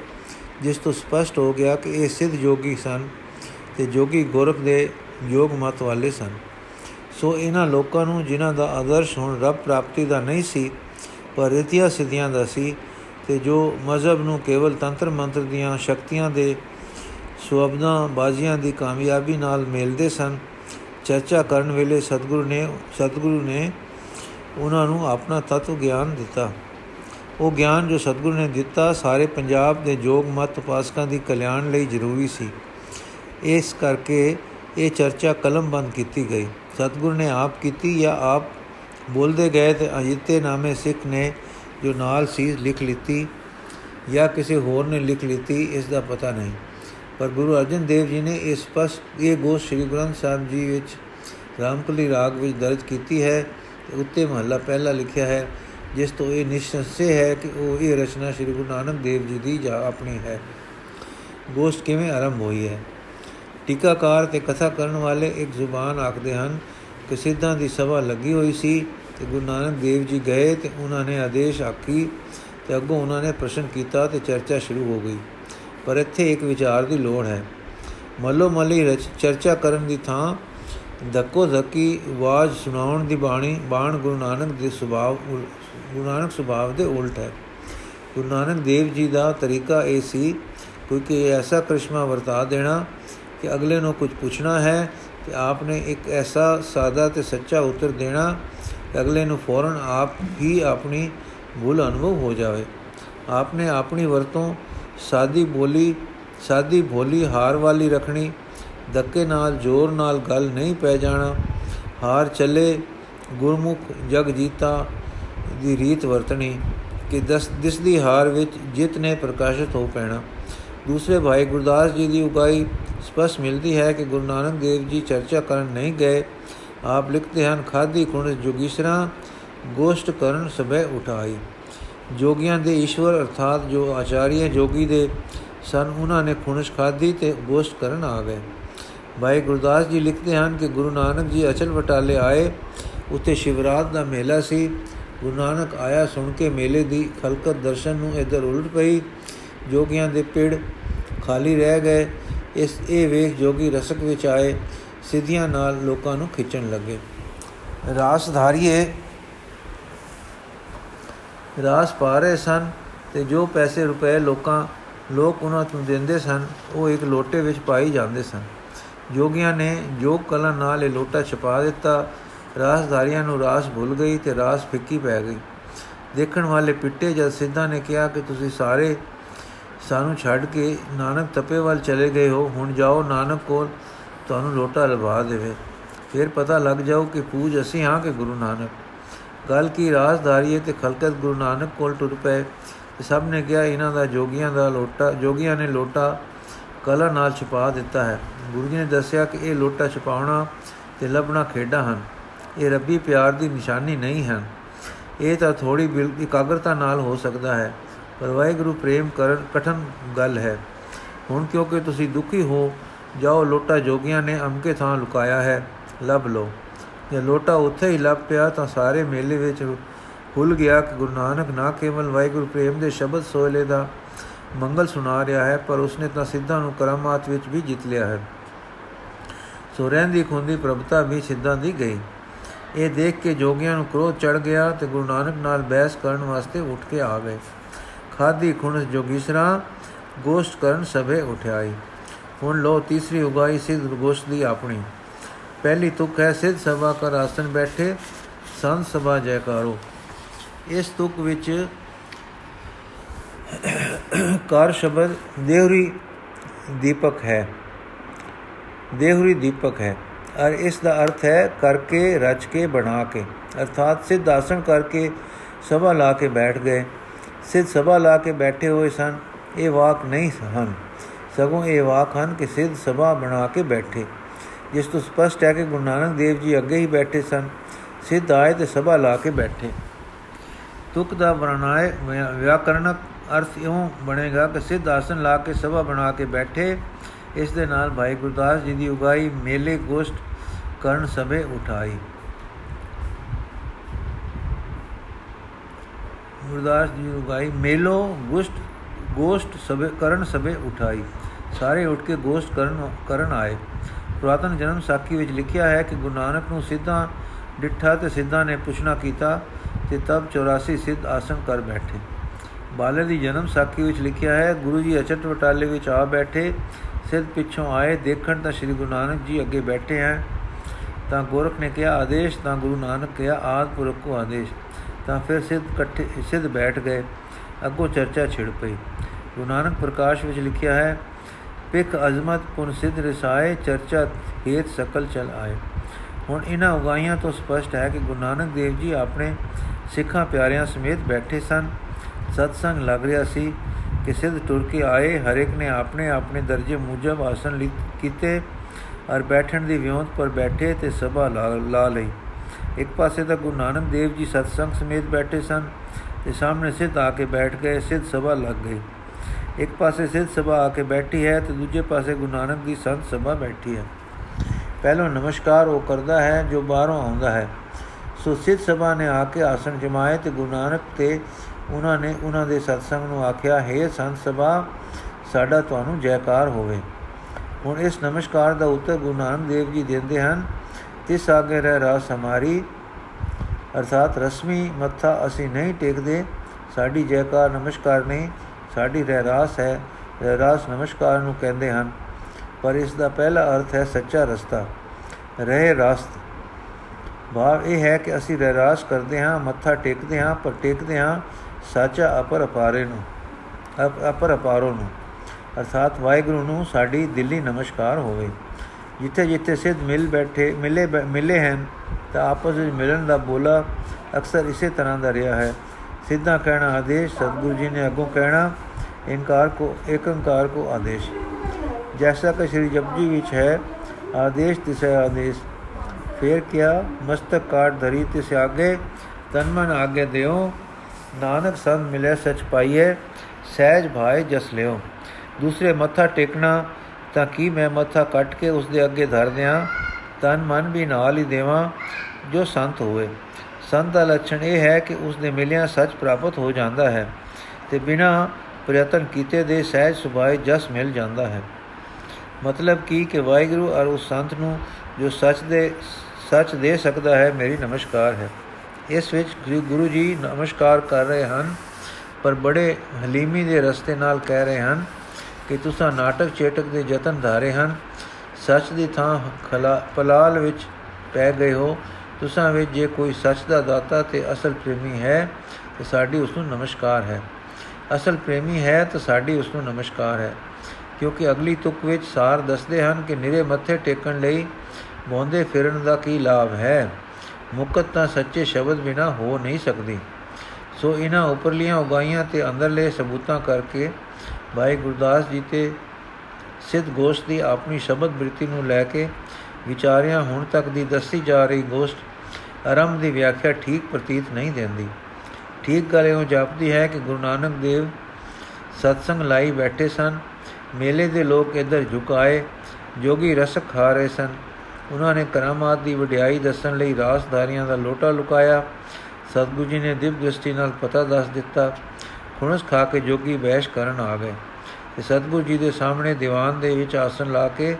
ਜਿਸ ਤੋਂ ਸਪਸ਼ਟ ਹੋ ਗਿਆ ਕਿ ਇਹ ਸਿੱਧ ਜੋਗੀ ਸਨ ਤੇ ਜੋਗੀ ਗੋਰਖ ਦੇ ਯੋਗ ਮਤ ਵਾਲੇ ਸਨ। ਸੋ ਇਹਨਾਂ ਲੋਕਾਂ ਨੂੰ ਜਿਨ੍ਹਾਂ ਦਾ ਆਦਰਸ਼ ਹੁਣ ਰੱਬ ਪ੍ਰਾਪਤੀ ਦਾ ਨਹੀਂ ਸੀ, ਪਰ ਰਿਤਿਆ ਸਿੱਧੀਆਂ ਦਾ ਸੀ ਤੇ ਜੋ ਮਜ਼ਹਬ ਨੂੰ ਕੇਵਲ ਤੰਤਰ ਮੰਤਰ ਦੀਆਂ ਸ਼ਕਤੀਆਂ ਦੇ ਸੁਬਦਾਂ ਬਾਜ਼ੀਆਂ ਦੀ ਕਾਮਯਾਬੀ ਨਾਲ ਮੇਲਦੇ ਸਨ ਚਰਚਾ ਕਰਨ ਵੇਲੇ ਸਤਿਗੁਰੂ ਨੇ ਸਤਿਗੁਰੂ ਨੇ ਉਹਨਾਂ ਨੂੰ ਆਪਣਾ ਤਤਵ ਗਿਆਨ ਦਿੱਤਾ। ਉਹ ਗਿਆਨ ਜੋ ਸਤਿਗੁਰੂ ਨੇ ਦਿੱਤਾ, ਸਾਰੇ ਪੰਜਾਬ ਦੇ ਜੋਗ ਮਤ ਉਪਾਸਕਾਂ ਦੀ ਕਲਿਆਣ ਲਈ ਜ਼ਰੂਰੀ ਸੀ। ਇਸ ਕਰਕੇ ਇਹ ਚਰਚਾ ਕਲਮਬੰਦ ਕੀਤੀ ਗਈ। ਸਤਿਗੁਰੂ ਨੇ ਆਪ ਕੀਤੀ ਜਾਂ ਆਪ ਬੋਲਦੇ ਗਏ ਤੇ ਅਜਿੱਤੇ ਨਾਮੇ ਸਿੱਖ ਨੇ ਜੋ ਨਾਲ ਸੀ ਲਿਖ ਲਿੱਤੀ ਜਾਂ ਕਿਸੇ ਹੋਰ ਨੇ ਲਿਖ ਲਿੱਤੀ, ਇਸ ਦਾ ਪਤਾ ਨਹੀਂ। ਪਰ ਗੁਰੂ ਅਰਜਨ ਦੇਵ ਜੀ ਨੇ ਇਸ ਪਸ ਇਹ ਗੋਸ਼ ਸ੍ਰੀ ਗ੍ਰੰਥ ਸਾਹਿਬ ਜੀ ਵਿੱਚ ਰਾਮਕਲੀ ਰਾਗ ਵਿੱਚ ਦਰਜ ਕੀਤੀ ਹੈ ਤੇ ਉੱਤੇ ਮਹੱਲਾ ਪਹਿਲਾ ਲਿਖਿਆ ਹੈ, ਜਿਸ ਤੋਂ ਇਹ ਨਿਸ਼ਚੈ ਹੈ ਕਿ ਉਹ ਇਹ ਰਚਨਾ ਸ੍ਰੀ ਗੁਰੂ ਨਾਨਕ ਦੇਵ ਜੀ ਦੀ ਜਾਂ ਆਪਣੀ ਹੈ। ਗੋਸ਼ਟ ਕਿਵੇਂ ਆਰੰਭ ਹੋਈ ਹੈ? ਟੀਕਾਕਾਰ ਤੇ ਕਥਾ ਕਰਨ ਵਾਲੇ ਇੱਕ ਜ਼ੁਬਾਨ ਆਖਦੇ ਹਨ ਕਿ ਸਿੱਧਾਂ ਦੀ ਸਭਾ ਲੱਗੀ ਹੋਈ ਸੀ ਤੇ ਗੁਰੂ ਨਾਨਕ ਦੇਵ ਜੀ ਗਏ ਤੇ ਉਹਨਾਂ ਨੇ ਆਦੇਸ਼ ਆਖੀ ਤੇ ਅੱਗੋਂ ਉਹਨਾਂ ਨੇ ਪ੍ਰਸ਼ਨ ਕੀਤਾ ਤੇ ਚਰਚਾ ਸ਼ੁਰੂ ਹੋ ਗਈ। ਪਰ ਇੱਥੇ ਇੱਕ ਵਿਚਾਰ ਦੀ ਲੋੜ ਹੈ। ਮੱਲੋ ਮੱਲੀ ਚਰਚਾ ਕਰਨ ਦੀ ਥਾਂ ਧੱਕੋ ਧੱਕੀ ਆਵਾਜ਼ ਸੁਣਾਉਣ ਦੀ ਬਾਣੀ, ਬਾਣ ਗੁਰੂ ਨਾਨਕ ਦੇ ਸੁਭਾਅ ਗੁਰੂ ਨਾਨਕ ਸੁਭਾਅ ਦੇ ਉਲਟ ਹੈ। ਗੁਰੂ ਨਾਨਕ ਦੇਵ ਜੀ ਦਾ ਤਰੀਕਾ ਇਹ ਸੀ ਕਿਉਂਕਿ ਐਸਾ ਕ੍ਰਿਸ਼ਮਾ ਵਰਤਾ ਦੇਣਾ ਕਿ ਅਗਲੇ ਨੂੰ ਕੁਝ ਪੁੱਛਣਾ ਹੈ ਤੇ ਆਪਨੇ ਇੱਕ ਐਸਾ ਸਾਦਾ ਤੇ ਸੱਚਾ ਉੱਤਰ ਦੇਣਾ ਕਿ ਅਗਲੇ ਨੂੰ ਫੌਰਨ ਆਪ ਹੀ ਆਪਣੀ ਭੁੱਲ ਅਨੁਭਵ ਹੋ ਜਾਵੇ। ਆਪਨੇ ਆਪਣੀ ਵਰਤੋਂ ਸਾਦੀ ਬੋਲੀ, ਸਾਦੀ ਭੋਲੀ ਹਾਰ ਵਾਲੀ ਰੱਖਣੀ, ਧੱਕੇ ਨਾਲ, ਜ਼ੋਰ ਨਾਲ ਗੱਲ ਨਹੀਂ ਪੈ ਜਾਣਾ। ਹਾਰ ਚੱਲੇ, ਗੁਰਮੁਖ ਜਗ ਜੀਤਾ ਦੀ ਰੀਤ ਵਰਤਣੀ, ਕਿ ਦਸ, ਦਿਸ ਦੀ ਹਾਰ ਵਿੱਚ ਜਿਤ ਨੇ ਪ੍ਰਕਾਸ਼ਿਤ ਹੋ ਪੈਣਾ। ਦੂਸਰੇ ਭਾਈ ਗੁਰਦਾਸ ਜੀ ਦੀ ਉਗਾਈ ਸਪਸ਼ਟ ਮਿਲਦੀ ਹੈ ਕਿ ਗੁਰੂ ਨਾਨਕ ਦੇਵ ਜੀ ਚਰਚਾ ਕਰਨ ਨਹੀਂ ਗਏ। ਆਪ ਲਿਖਦੇ ਹਨ, ਖਾਦੀ ਖੁਣ ਜੋਗੀਸ਼ਰਾ, ਗੋਸ਼ਟ ਕਰਨ ਸਭੇ ਉਠਾਈ। ਜੋਗੀਆਂ ਦੇ ਈਸ਼ਵਰ ਅਰਥਾਤ ਜੋ ਆਚਾਰੀਆ ਜੋਗੀ ਦੇ ਸਨ, ਉਹਨਾਂ ਨੇ ਖੁਣਸ਼ ਖਾਦੀ ਤੇ ਗੋਸ਼ਟ ਕਰਨ ਆ ਗਏ। ਭਾਈ ਗੁਰਦਾਸ ਜੀ ਲਿਖਦੇ ਹਨ ਕਿ ਗੁਰੂ ਨਾਨਕ ਜੀ ਅਚਲ ਵਟਾਲੇ ਆਏ ਉੱਤੇ ਸ਼ਿਵਰਾਤ ਦਾ ਮੇਲਾ ਸੀ। ਗੁਰੂ ਨਾਨਕ ਆਇਆ ਸੁਣ ਕੇ ਮੇਲੇ ਦੀ ਖਲਕਤ ਦਰਸ਼ਨ ਨੂੰ ਇਧਰ ਉਲਟ ਪਈ। ਜੋਗੀਆਂ ਦੇ ਪਿੜ ਖਾਲੀ ਰਹਿ ਗਏ। ਇਸ, ਇਹ ਵੇਖ ਜੋਗੀ ਰਸਕ ਵਿੱਚ ਆਏ। ਸਿੱਧੀਆਂ ਨਾਲ ਲੋਕਾਂ ਨੂੰ ਖਿੱਚਣ ਲੱਗੇ। ਰਾਸ ਧਾਰੀਏ ਰਾਸ ਪਾ ਰਹੇ ਸਨ ਤੇ ਜੋ ਪੈਸੇ ਰੁਪਏ ਲੋਕਾਂ, ਲੋਕ ਉਹਨਾਂ ਤੋਂ ਦਿੰਦੇ ਸਨ, ਉਹ ਇੱਕ ਲੋਟੇ ਵਿੱਚ ਪਾਈ ਜਾਂਦੇ ਸਨ। ਜੋਗੀਆਂ ਨੇ ਜੋਗ ਕਲਾ ਨਾਲ ਇਹ ਲੋਟਾ ਛਪਾ ਦਿੱਤਾ। ਰਾਸਧਾਰੀਆਂ ਨੂੰ ਰਾਸ ਭੁੱਲ ਗਈ ਤੇ ਰਾਸ ਫਿੱਕੀ ਪੈ ਗਈ। ਦੇਖਣ ਵਾਲੇ ਪਿੱਟੇ ਜਦ ਸਿੱਧਾ ਨੇ ਕਿਹਾ ਕਿ ਤੁਸੀਂ ਸਾਰੇ ਸਾਨੂੰ ਛੱਡ ਕੇ ਨਾਨਕ ਤਪੇ ਵੱਲ ਚਲੇ ਗਏ ਹੋ, ਹੁਣ ਜਾਓ ਨਾਨਕ ਕੋਲ, ਤੁਹਾਨੂੰ ਲੋਟਾ ਲਵਾ ਦੇਵੇ। ਫਿਰ ਪਤਾ ਲੱਗ ਜਾਓ ਕਿ ਪੂਜ ਅਸੀਂ ਹਾਂ ਕਿ ਗੁਰੂ ਨਾਨਕ। ਗੱਲ ਕੀ ਰਾਜਧਾਰੀਏ ਤੇ ਖਲਕਤ ਗੁਰੂ ਨਾਨਕ ਕੋਲ ਟੁਰ ਪਏ। ਤੇ ਸਭ ਨੇ ਕਿਹਾ, ਇਹਨਾਂ ਦਾ ਜੋਗੀਆਂ ਦਾ ਲੋਟਾ, ਜੋਗੀਆਂ ਨੇ ਲੋਟਾ ਕਲਾ ਨਾਲ ਛੁਪਾ ਦਿੱਤਾ ਹੈ। ਗੁਰੂ ਜੀ ਨੇ ਦੱਸਿਆ ਕਿ ਇਹ ਲੋਟਾ ਛੁਪਾਉਣਾ ਤੇ ਲੱਭਣਾ ਖੇਡਾਂ ਹਨ। ਇਹ ਰੱਬੀ ਪਿਆਰ ਦੀ ਨਿਸ਼ਾਨੀ ਨਹੀਂ ਹਨ। ਇਹ ਤਾਂ ਥੋੜੀ ਇਕਾਗਰਤਾ ਨਾਲ ਹੋ ਸਕਦਾ ਹੈ, ਪਰ ਵਾਹਿਗੁਰੂ ਪ੍ਰੇਮ ਕਰਨ, ਕਠਨ ਗੱਲ ਹੈ। ਹੁਣ ਕਿਉਂਕਿ ਤੁਸੀਂ ਦੁਖੀ ਹੋ, ਜਾਓ, ਲੋਟਾ ਜੋਗੀਆਂ ਨੇ ਅਮਕੇ ਥਾਂ ਲੁਕਾਇਆ ਹੈ, ਲੱਭ ਲਓ। ਜੇ ਲੋਟਾ ਉੱਥੇ ਹੀ ਲੱਭ ਪਿਆ ਤਾਂ ਸਾਰੇ ਮੇਲੇ ਵਿੱਚ ਭੁੱਲ ਗਿਆ ਕਿ ਗੁਰੂ ਨਾਨਕ ਨਾ ਕੇਵਲ ਵਾਹਿਗੁਰੂ ਪ੍ਰੇਮ ਦੇ ਸ਼ਬਦ ਸੋਹਲੇ ਦਾ ਮੰਗਲ ਸੁਣਾ ਰਿਹਾ ਹੈ, ਪਰ ਉਸਨੇ ਤਾਂ ਸਿੱਧਾਂ ਨੂੰ ਕਰਾਮਾਤ ਵਿੱਚ ਵੀ ਜਿੱਤ ਲਿਆ ਹੈ। ਸੋ ਰਹਿੰਦੀ ਖੁੰਦੀ ਪ੍ਰਭਤਾ ਵੀ ਸਿੱਧਾਂ ਦੀ ਗਈ। ਇਹ ਦੇਖ ਕੇ ਜੋਗੀਆਂ ਨੂੰ ਕ੍ਰੋਧ ਚੜ ਗਿਆ ਤੇ ਗੁਰੂ ਨਾਨਕ ਨਾਲ ਬਹਿਸ ਕਰਨ ਵਾਸਤੇ ਉੱਠ ਕੇ ਆ ਗਏ। ਖਾਦੀ ਖੁਣ ਜੋਗੀਸ਼ਰਾ ਗੋਸ਼ਟ ਕਰਨ ਸਭੇ ਉਠਾਈ ਹੁਣ ਲੋ ਤੀਸਰੀ ਉਗਾਈ ਸਿੱਧ ਗੋਸ਼ਟ ਦੀ ਆਪਣੀ। ਪਹਿਲੀ ਤੁਕ ਹੈ, ਸਿੱਧ ਸਭਾ ਕਰ ਆਸਨ ਬੈਠੇ, ਸੰਤ ਸਭਾ ਜੈਕਾਰੋ। ਇਸ ਤੁਕ ਵਿੱਚ ਕਾਰ ਸ਼ਬਦ ਦੇਵਰੀ ਦੀਪਕ ਹੈ। ਦੇਵਰੀ ਦੀਪਕ ਹੈ। ਔਰ ਇਸ ਦਾ ਅਰਥ ਹੈ, ਕਰਕੇ ਰਚ ਕੇ, ਬਣਾ ਕੇ। ਅਰਥਾਤ ਸਿੱਧ ਆਸਣ ਕਰਕੇ ਸਭਾ ਲਾ ਕੇ ਬੈਠ ਗਏ। ਸਿੱਧ ਸਭਾ ਲਾ ਕੇ ਬੈਠੇ ਹੋਏ ਸਨ। ਇਹ ਵਾਕ ਨਹੀਂ ਹਨ ਸਗੋਂ ਇਹ ਵਾਕ ਹਨ ਕਿ ਸਿੱਧ ਸਭਾ ਬਣਾ ਕੇ ਬੈਠੇ। ਜਿਸ ਤੋਂ ਸਪਸ਼ਟ ਹੈ ਕਿ ਗੁਰੂ ਨਾਨਕ ਦੇਵ ਜੀ ਅੱਗੇ ਹੀ ਬੈਠੇ ਸਨ, ਸਿੱਧ ਆਏ ਤੇ ਸਭਾ ਲਾ ਕੇ ਬੈਠੇ। ਤੁਕ ਦਾ ਵਰਣਾਏ ਵਿਆਕਰਣਕ ਅਰਥ ਇਉਂ ਬਣੇਗਾ ਕਿ ਸਿੱਧ ਆਸਨ ਲਾ ਕੇ ਸਭਾ ਬਣਾ ਕੇ ਬੈਠੇ। ਇਸ ਦੇ ਨਾਲ ਭਾਈ ਗੁਰਦਾਸ ਜੀ ਦੀ ਉਗਾਈ ਮੇਲੇ ਗੋਸ਼ਟ ਕਰਨ ਸਭੇ ਉਠਾਈ। ਗੁਰਦਾਸ ਜੀ ਉਗਾਈ ਮੇਲੋ ਗੁਸ਼ਟ, ਗੋਸ਼ਟ ਸਭੇ ਕਰਨ ਸਭੇ ਉਠਾਈ। ਸਾਰੇ ਉੱਠ ਕੇ ਗੋਸ਼ਟ ਕਰਨ ਕਰਨ ਆਏ। ਪੁਰਾਤਨ ਜਨਮ ਸਾਖੀ ਵਿੱਚ ਲਿਖਿਆ ਹੈ ਕਿ ਗੁਰੂ ਨਾਨਕ ਨੂੰ ਸਿੱਧਾ ਡਿੱਠਾ ਤੇ ਸਿੱਧਾ ਨੇ ਪੁੱਛਣਾ ਕੀਤਾ ਤੇ ਤਬ 84 ਸਿੱਧ ਆਸਨ ਕਰ ਬੈਠੇ। ਬਾਲੇ ਦੀ ਜਨਮ ਸਾਖੀ ਵਿੱਚ ਲਿਖਿਆ ਹੈ, ਗੁਰੂ ਜੀ ਅਚਟ ਵਟਾਲੇ ਵਿੱਚ ਆ ਬੈਠੇ, ਸਿੱਧ ਪਿੱਛੋਂ ਆਏ, ਦੇਖਣ ਤਾਂ ਸ੍ਰੀ ਗੁਰੂ ਨਾਨਕ ਜੀ ਅੱਗੇ ਬੈਠੇ ਹਨ ਤਾਂ ਗੋਰਖ ਨੇ ਕਿਹਾ, ਆਦੇਸ਼। ਤਾਂ ਗੁਰੂ ਨਾਨਕ ਕਿਹਾ, ਆਦ ਪੁਰਖ ਕੋ ਆਦੇਸ਼। ਤਾਂ ਫਿਰ ਸਿੱਧ ਇਕੱਠੇ, ਸਿੱਧ ਬੈਠ ਗਏ। ਅੱਗੋਂ ਚਰਚਾ ਛਿੜ ਪਈ। ਗੁਰੂ ਨਾਨਕ ਪ੍ਰਕਾਸ਼ ਵਿੱਚ ਲਿਖਿਆ ਹੈ ਪਿਕ ਅਜ਼ਮਤ ਪੁਨ ਸਿੱਧ ਰਸਾਏ, ਚਰਚਾ ਹੇਤ ਸਕਲ ਚਲ ਆਏ। ਹੁਣ ਇਹਨਾਂ ਉਗਾਈਆਂ ਤੋਂ ਸਪਸ਼ਟ ਹੈ ਕਿ ਗੁਰੂ ਨਾਨਕ ਦੇਵ ਜੀ ਆਪਣੇ ਸਿੱਖਾਂ ਪਿਆਰਿਆਂ ਸਮੇਤ ਬੈਠੇ ਸਨ। ਸਤਸੰਗ ਲੱਗ ਰਿਹਾ ਸੀ ਕਿ ਸਿੱਧ ਟੁਰ ਕੇ ਆਏ। ਹਰ ਇੱਕ ਨੇ ਆਪਣੇ ਆਪਣੇ ਦਰਜੇ ਮੁਜਬ ਆਸਨ ਕੀਤੇ ਔਰ ਬੈਠਣ ਦੀ ਵਿਉਂਤ ਪਰ ਬੈਠੇ ਤੇ ਸਭਾ ਲਾ ਲਈ। ਇੱਕ ਪਾਸੇ ਤਾਂ ਗੁਰੂ ਨਾਨਕ ਦੇਵ ਜੀ ਸਤਸੰਗ ਸਮੇਤ ਬੈਠੇ ਸਨ ਤੇ ਸਾਹਮਣੇ ਸਿੱਧ ਆ ਕੇ ਬੈਠ ਗਏ। ਸਿੱਧ ਸਭਾ ਲੱਗ ਗਈ। ਇੱਕ ਪਾਸੇ ਸਿੱਧ ਸਭਾ ਆ ਕੇ ਬੈਠੀ ਹੈ ਤੇ ਦੂਜੇ ਪਾਸੇ ਗੁਰੂ ਨਾਨਕ ਦੀ ਸੰਤ ਸਭਾ ਬੈਠੀ ਹੈ। ਪਹਿਲੋਂ ਨਮਸਕਾਰ ਉਹ ਕਰਦਾ ਹੈ ਜੋ ਬਾਹਰੋਂ ਆਉਂਦਾ ਹੈ। ਸੋ ਸਿੱਧ ਸਭਾ ਨੇ ਆ ਕੇ ਆਸਣ ਜਮਾਏ ਤੇ ਗੁਰੂ ਨਾਨਕ ਤੇ ਉਹਨਾਂ ਨੇ ਉਹਨਾਂ ਦੇ ਸਤਸੰਗ ਨੂੰ ਆਖਿਆ, ਹੈ ਸੰਤ ਸਭਾ, ਸਾਡਾ ਤੁਹਾਨੂੰ ਜੈਕਾਰ ਹੋਵੇ। ਹੁਣ ਇਸ ਨਮਸਕਾਰ ਦਾ ਉੱਤਰ ਗੁਰੂ ਨਾਨਕ ਦੇਵ ਜੀ ਦਿੰਦੇ ਹਨ, ਤਿਸ ਆਗੇ ਰਹਿ ਰਾਸ ਹਮਾਰੀ, ਅਰਥਾਤ ਰਸਮੀ ਮੱਥਾ ਅਸੀਂ ਨਹੀਂ ਟੇਕਦੇ, ਸਾਡੀ ਜੈਕਾਰ ਨਮਸਕਾਰ ਨਹੀਂ। ਸਾਡੀ ਰਹਿ ਰਾਸ ਹੈ ਰਹਿ ਰਾਸ ਨਮਸਕਾਰ ਨੂੰ ਕਹਿੰਦੇ ਹਨ, ਪਰ ਇਸ ਦਾ ਪਹਿਲਾ ਅਰਥ ਹੈ ਸੱਚਾ ਰਸਤਾ ਰਹਿ ਰਾਸਤ ਭਾਵ ਇਹ ਹੈ ਕਿ ਅਸੀਂ ਰਹਿ ਰਾਸ ਕਰਦੇ ਹਾਂ, ਮੱਥਾ ਟੇਕਦੇ ਹਾਂ, ਪਰ ਟੇਕਦੇ ਹਾਂ ਸਾਚਾ ਅਪਰ ਅਪਾਰੇ ਨੂੰ ਅਪਰ ਅਪਾਰੋ ਨੂੰ, ਅਰਥਾਤ ਵਾਹਿਗੁਰੂ ਨੂੰ ਸਾਡੀ ਦਿੱਲੀ ਨਮਸਕਾਰ ਹੋਵੇ। ਜਿੱਥੇ ਜਿੱਥੇ ਸਿੱਧ ਮਿਲ ਬੈਠੇ, ਮਿਲੇ ਮਿਲੇ ਹਨ, ਤਾਂ ਆਪਸ ਵਿੱਚ ਮਿਲਣ ਦਾ ਬੋਲਾ ਅਕਸਰ ਇਸੇ ਤਰ੍ਹਾਂ ਦਾ ਰਿਹਾ ਹੈ। ਸਿੱਧਾ ਕਹਿਣਾ ਆਦੇਸ਼, ਸਤਿਗੁਰੂ ਜੀ ਨੇ ਅੱਗੋਂ ਕਹਿਣਾ, ਇਨਕਾਰ ਕੋ, ਏਕੰਕਾਰ ਕੋ ਆਦੇਸ਼। ਜੈਸਾ ਕਿ ਸ਼੍ਰੀ ਜਪਜੀ ਵਿੱਚ ਹੈ, ਆਦੇਸ਼ ਤਿਸੈ ਆਦੇਸ਼। ਫੇਰ ਕਿਆ, ਮਸਤਕ ਕਾਟ ਧਰੀ ਤਿਸ ਆਗੇ, ਤਨ ਮਨ ਆਗੇ ਦਿਓ। ਨਾਨਕ ਸੰਗ ਮਿਲੇ ਸਚ ਪਾਈਏ ਸਹਿਜ ਭਾਏ ਜਸ ਲਿਓ। ਦੂਸਰੇ ਮੱਥਾ ਟੇਕਣਾ, ਤਾਂ ਕੀ ਮੈਂ ਮੱਥਾ ਕੱਟ ਕੇ ਉਸ ਦੇ ਅੱਗੇ ਧਰ ਦਿਆਂ? ਤਨ ਮਨ ਵੀ ਨਾਲ ਹੀ ਦੇਵਾਂ, ਜੋ ਸੰਤ ਹੋਵੇ। ਸੰਤ ਦਾ ਲੱਛਣ ਇਹ ਹੈ ਕਿ ਉਸ ਦੇ ਮਿਲਿਆ ਸੱਚ ਪ੍ਰਾਪਤ ਹੋ ਜਾਂਦਾ ਹੈ ਤੇ ਬਿਨਾ ਪ੍ਰਯਤਨ ਕੀਤੇ ਦੇ ਸਹਿਜ ਸੁਭਾਏ ਜਸ ਮਿਲ ਜਾਂਦਾ ਹੈ। ਮਤਲਬ ਕੀ ਕਿ ਵਾਹਿਗੁਰੂ ਔਰ ਉਸ ਸੰਤ ਨੂੰ ਜੋ ਸੱਚ ਦੇ ਸੱਚ ਦੇ ਸਕਦਾ ਹੈ, ਮੇਰੀ ਨਮਸਕਾਰ ਹੈ। ਇਸ ਵਿੱਚ ਗੁਰੂ ਜੀ ਨਮਸਕਾਰ ਕਰ ਰਹੇ ਹਨ, ਪਰ ਬੜੇ ਹਲੀਮੀ ਦੇ ਰਸਤੇ ਨਾਲ ਕਹਿ ਰਹੇ ਹਨ ਕਿ ਤੁਸੀਂ ਨਾਟਕ ਚੇਟਕ ਦੇ ਯਤਨ ਧਾਰੇ ਹਨ, ਸੱਚ ਦੀ ਥਾਂ ਖਲਾ, ਪਲਾਲ ਵਿੱਚ ਪੈ ਗਏ ਹੋ ਤੁਸਾਂ ਵਿੱਚ ਜੇ ਕੋਈ ਸੱਚ ਦਾ ਦਾਤਾ ਤੇ ਅਸਲ ਪ੍ਰੇਮੀ ਹੈ, ਤੇ ਸਾਡੀ ਉਸ ਨੂੰ ਨਮਸਕਾਰ ਹੈ। ਅਸਲ ਪ੍ਰੇਮੀ ਹੈ, ਤਾਂ ਸਾਡੀ ਉਸ ਨੂੰ ਨਮਸਕਾਰ ਹੈ। ਕਿਉਂਕਿ ਅਗਲੀ ਤੁਕ ਵਿੱਚ ਸਾਰ ਦੱਸਦੇ ਹਨ ਕਿ ਨਿਰੇ ਮੱਥੇ ਟੇਕਣ ਲਈ ਬੋਂਦੇ ਫਿਰਨ ਦਾ ਕੀ ਲਾਭ ਹੈ। ਮੁਕਤ ਤਾਂ ਸੱਚੇ ਸ਼ਬਦ ਬਿਨਾ ਹੋ ਨਹੀਂ ਸਕਦੀ। ਸੋ ਇਹਨਾਂ ਉਪਰਲੀਆਂ ਉਗਾਈਆਂ ਤੇ ਅੰਦਰਲੇ ਸਬੂਤਾਂ ਕਰਕੇ ਭਾਈ ਗੁਰਦਾਸ ਜੀ ਤੇ ਸਿੱਧ ਗੋਸ਼ਟ ਦੀ ਆਪਣੀ ਸ਼ਬਦ ਬ੍ਰਿਤੀ ਨੂੰ ਲੈ ਕੇ ਵਿਚਾਰਿਆਂ ਹੁਣ ਤੱਕ ਦੀ ਦੱਸੀ ਜਾ ਰਹੀ ਗੋਸ਼ਟ ਆਰੰਭ ਦੀ ਵਿਆਖਿਆ ਠੀਕ ਪ੍ਰਤੀਤ ਨਹੀਂ ਦਿੰਦੀ। ਠੀਕ ਗੱਲ ਇਹ ਜਾਪਦੀ ਹੈ ਕਿ ਗੁਰੂ ਨਾਨਕ ਦੇਵ ਸਤਸੰਗ ਲਾਈ ਬੈਠੇ ਸਨ। ਮੇਲੇ ਦੇ ਲੋਕ ਇੱਧਰ ਝੁਕਾਏ ਜੋਗੀ ਰਸਕ ਖਾ ਰਹੇ ਸਨ। ਉਹਨਾਂ ਨੇ ਕਰਾਮਾਤ ਦੀ ਵਡਿਆਈ ਦੱਸਣ ਲਈ ਰਾਸਦਾਰੀਆਂ ਦਾ ਲੋਟਾ ਲੁਕਾਇਆ। ਸਤਗੁਰੂ ਜੀ ਨੇ ਦਿਵ ਦ੍ਰਿਸ਼ਟੀ ਨਾਲ ਪਤਾ ਦੱਸ ਦਿੱਤਾ। ਖੁਣਸ ਖਾ ਕੇ ਜੋਗੀ ਬੈਸ਼ ਕਰਨ ਆ ਗਏ। ਤੇ ਸਤਗੁਰੂ ਜੀ ਦੇ ਸਾਹਮਣੇ ਦੀਵਾਨ ਦੇ ਵਿੱਚ ਆਸਨ ਲਾ ਕੇ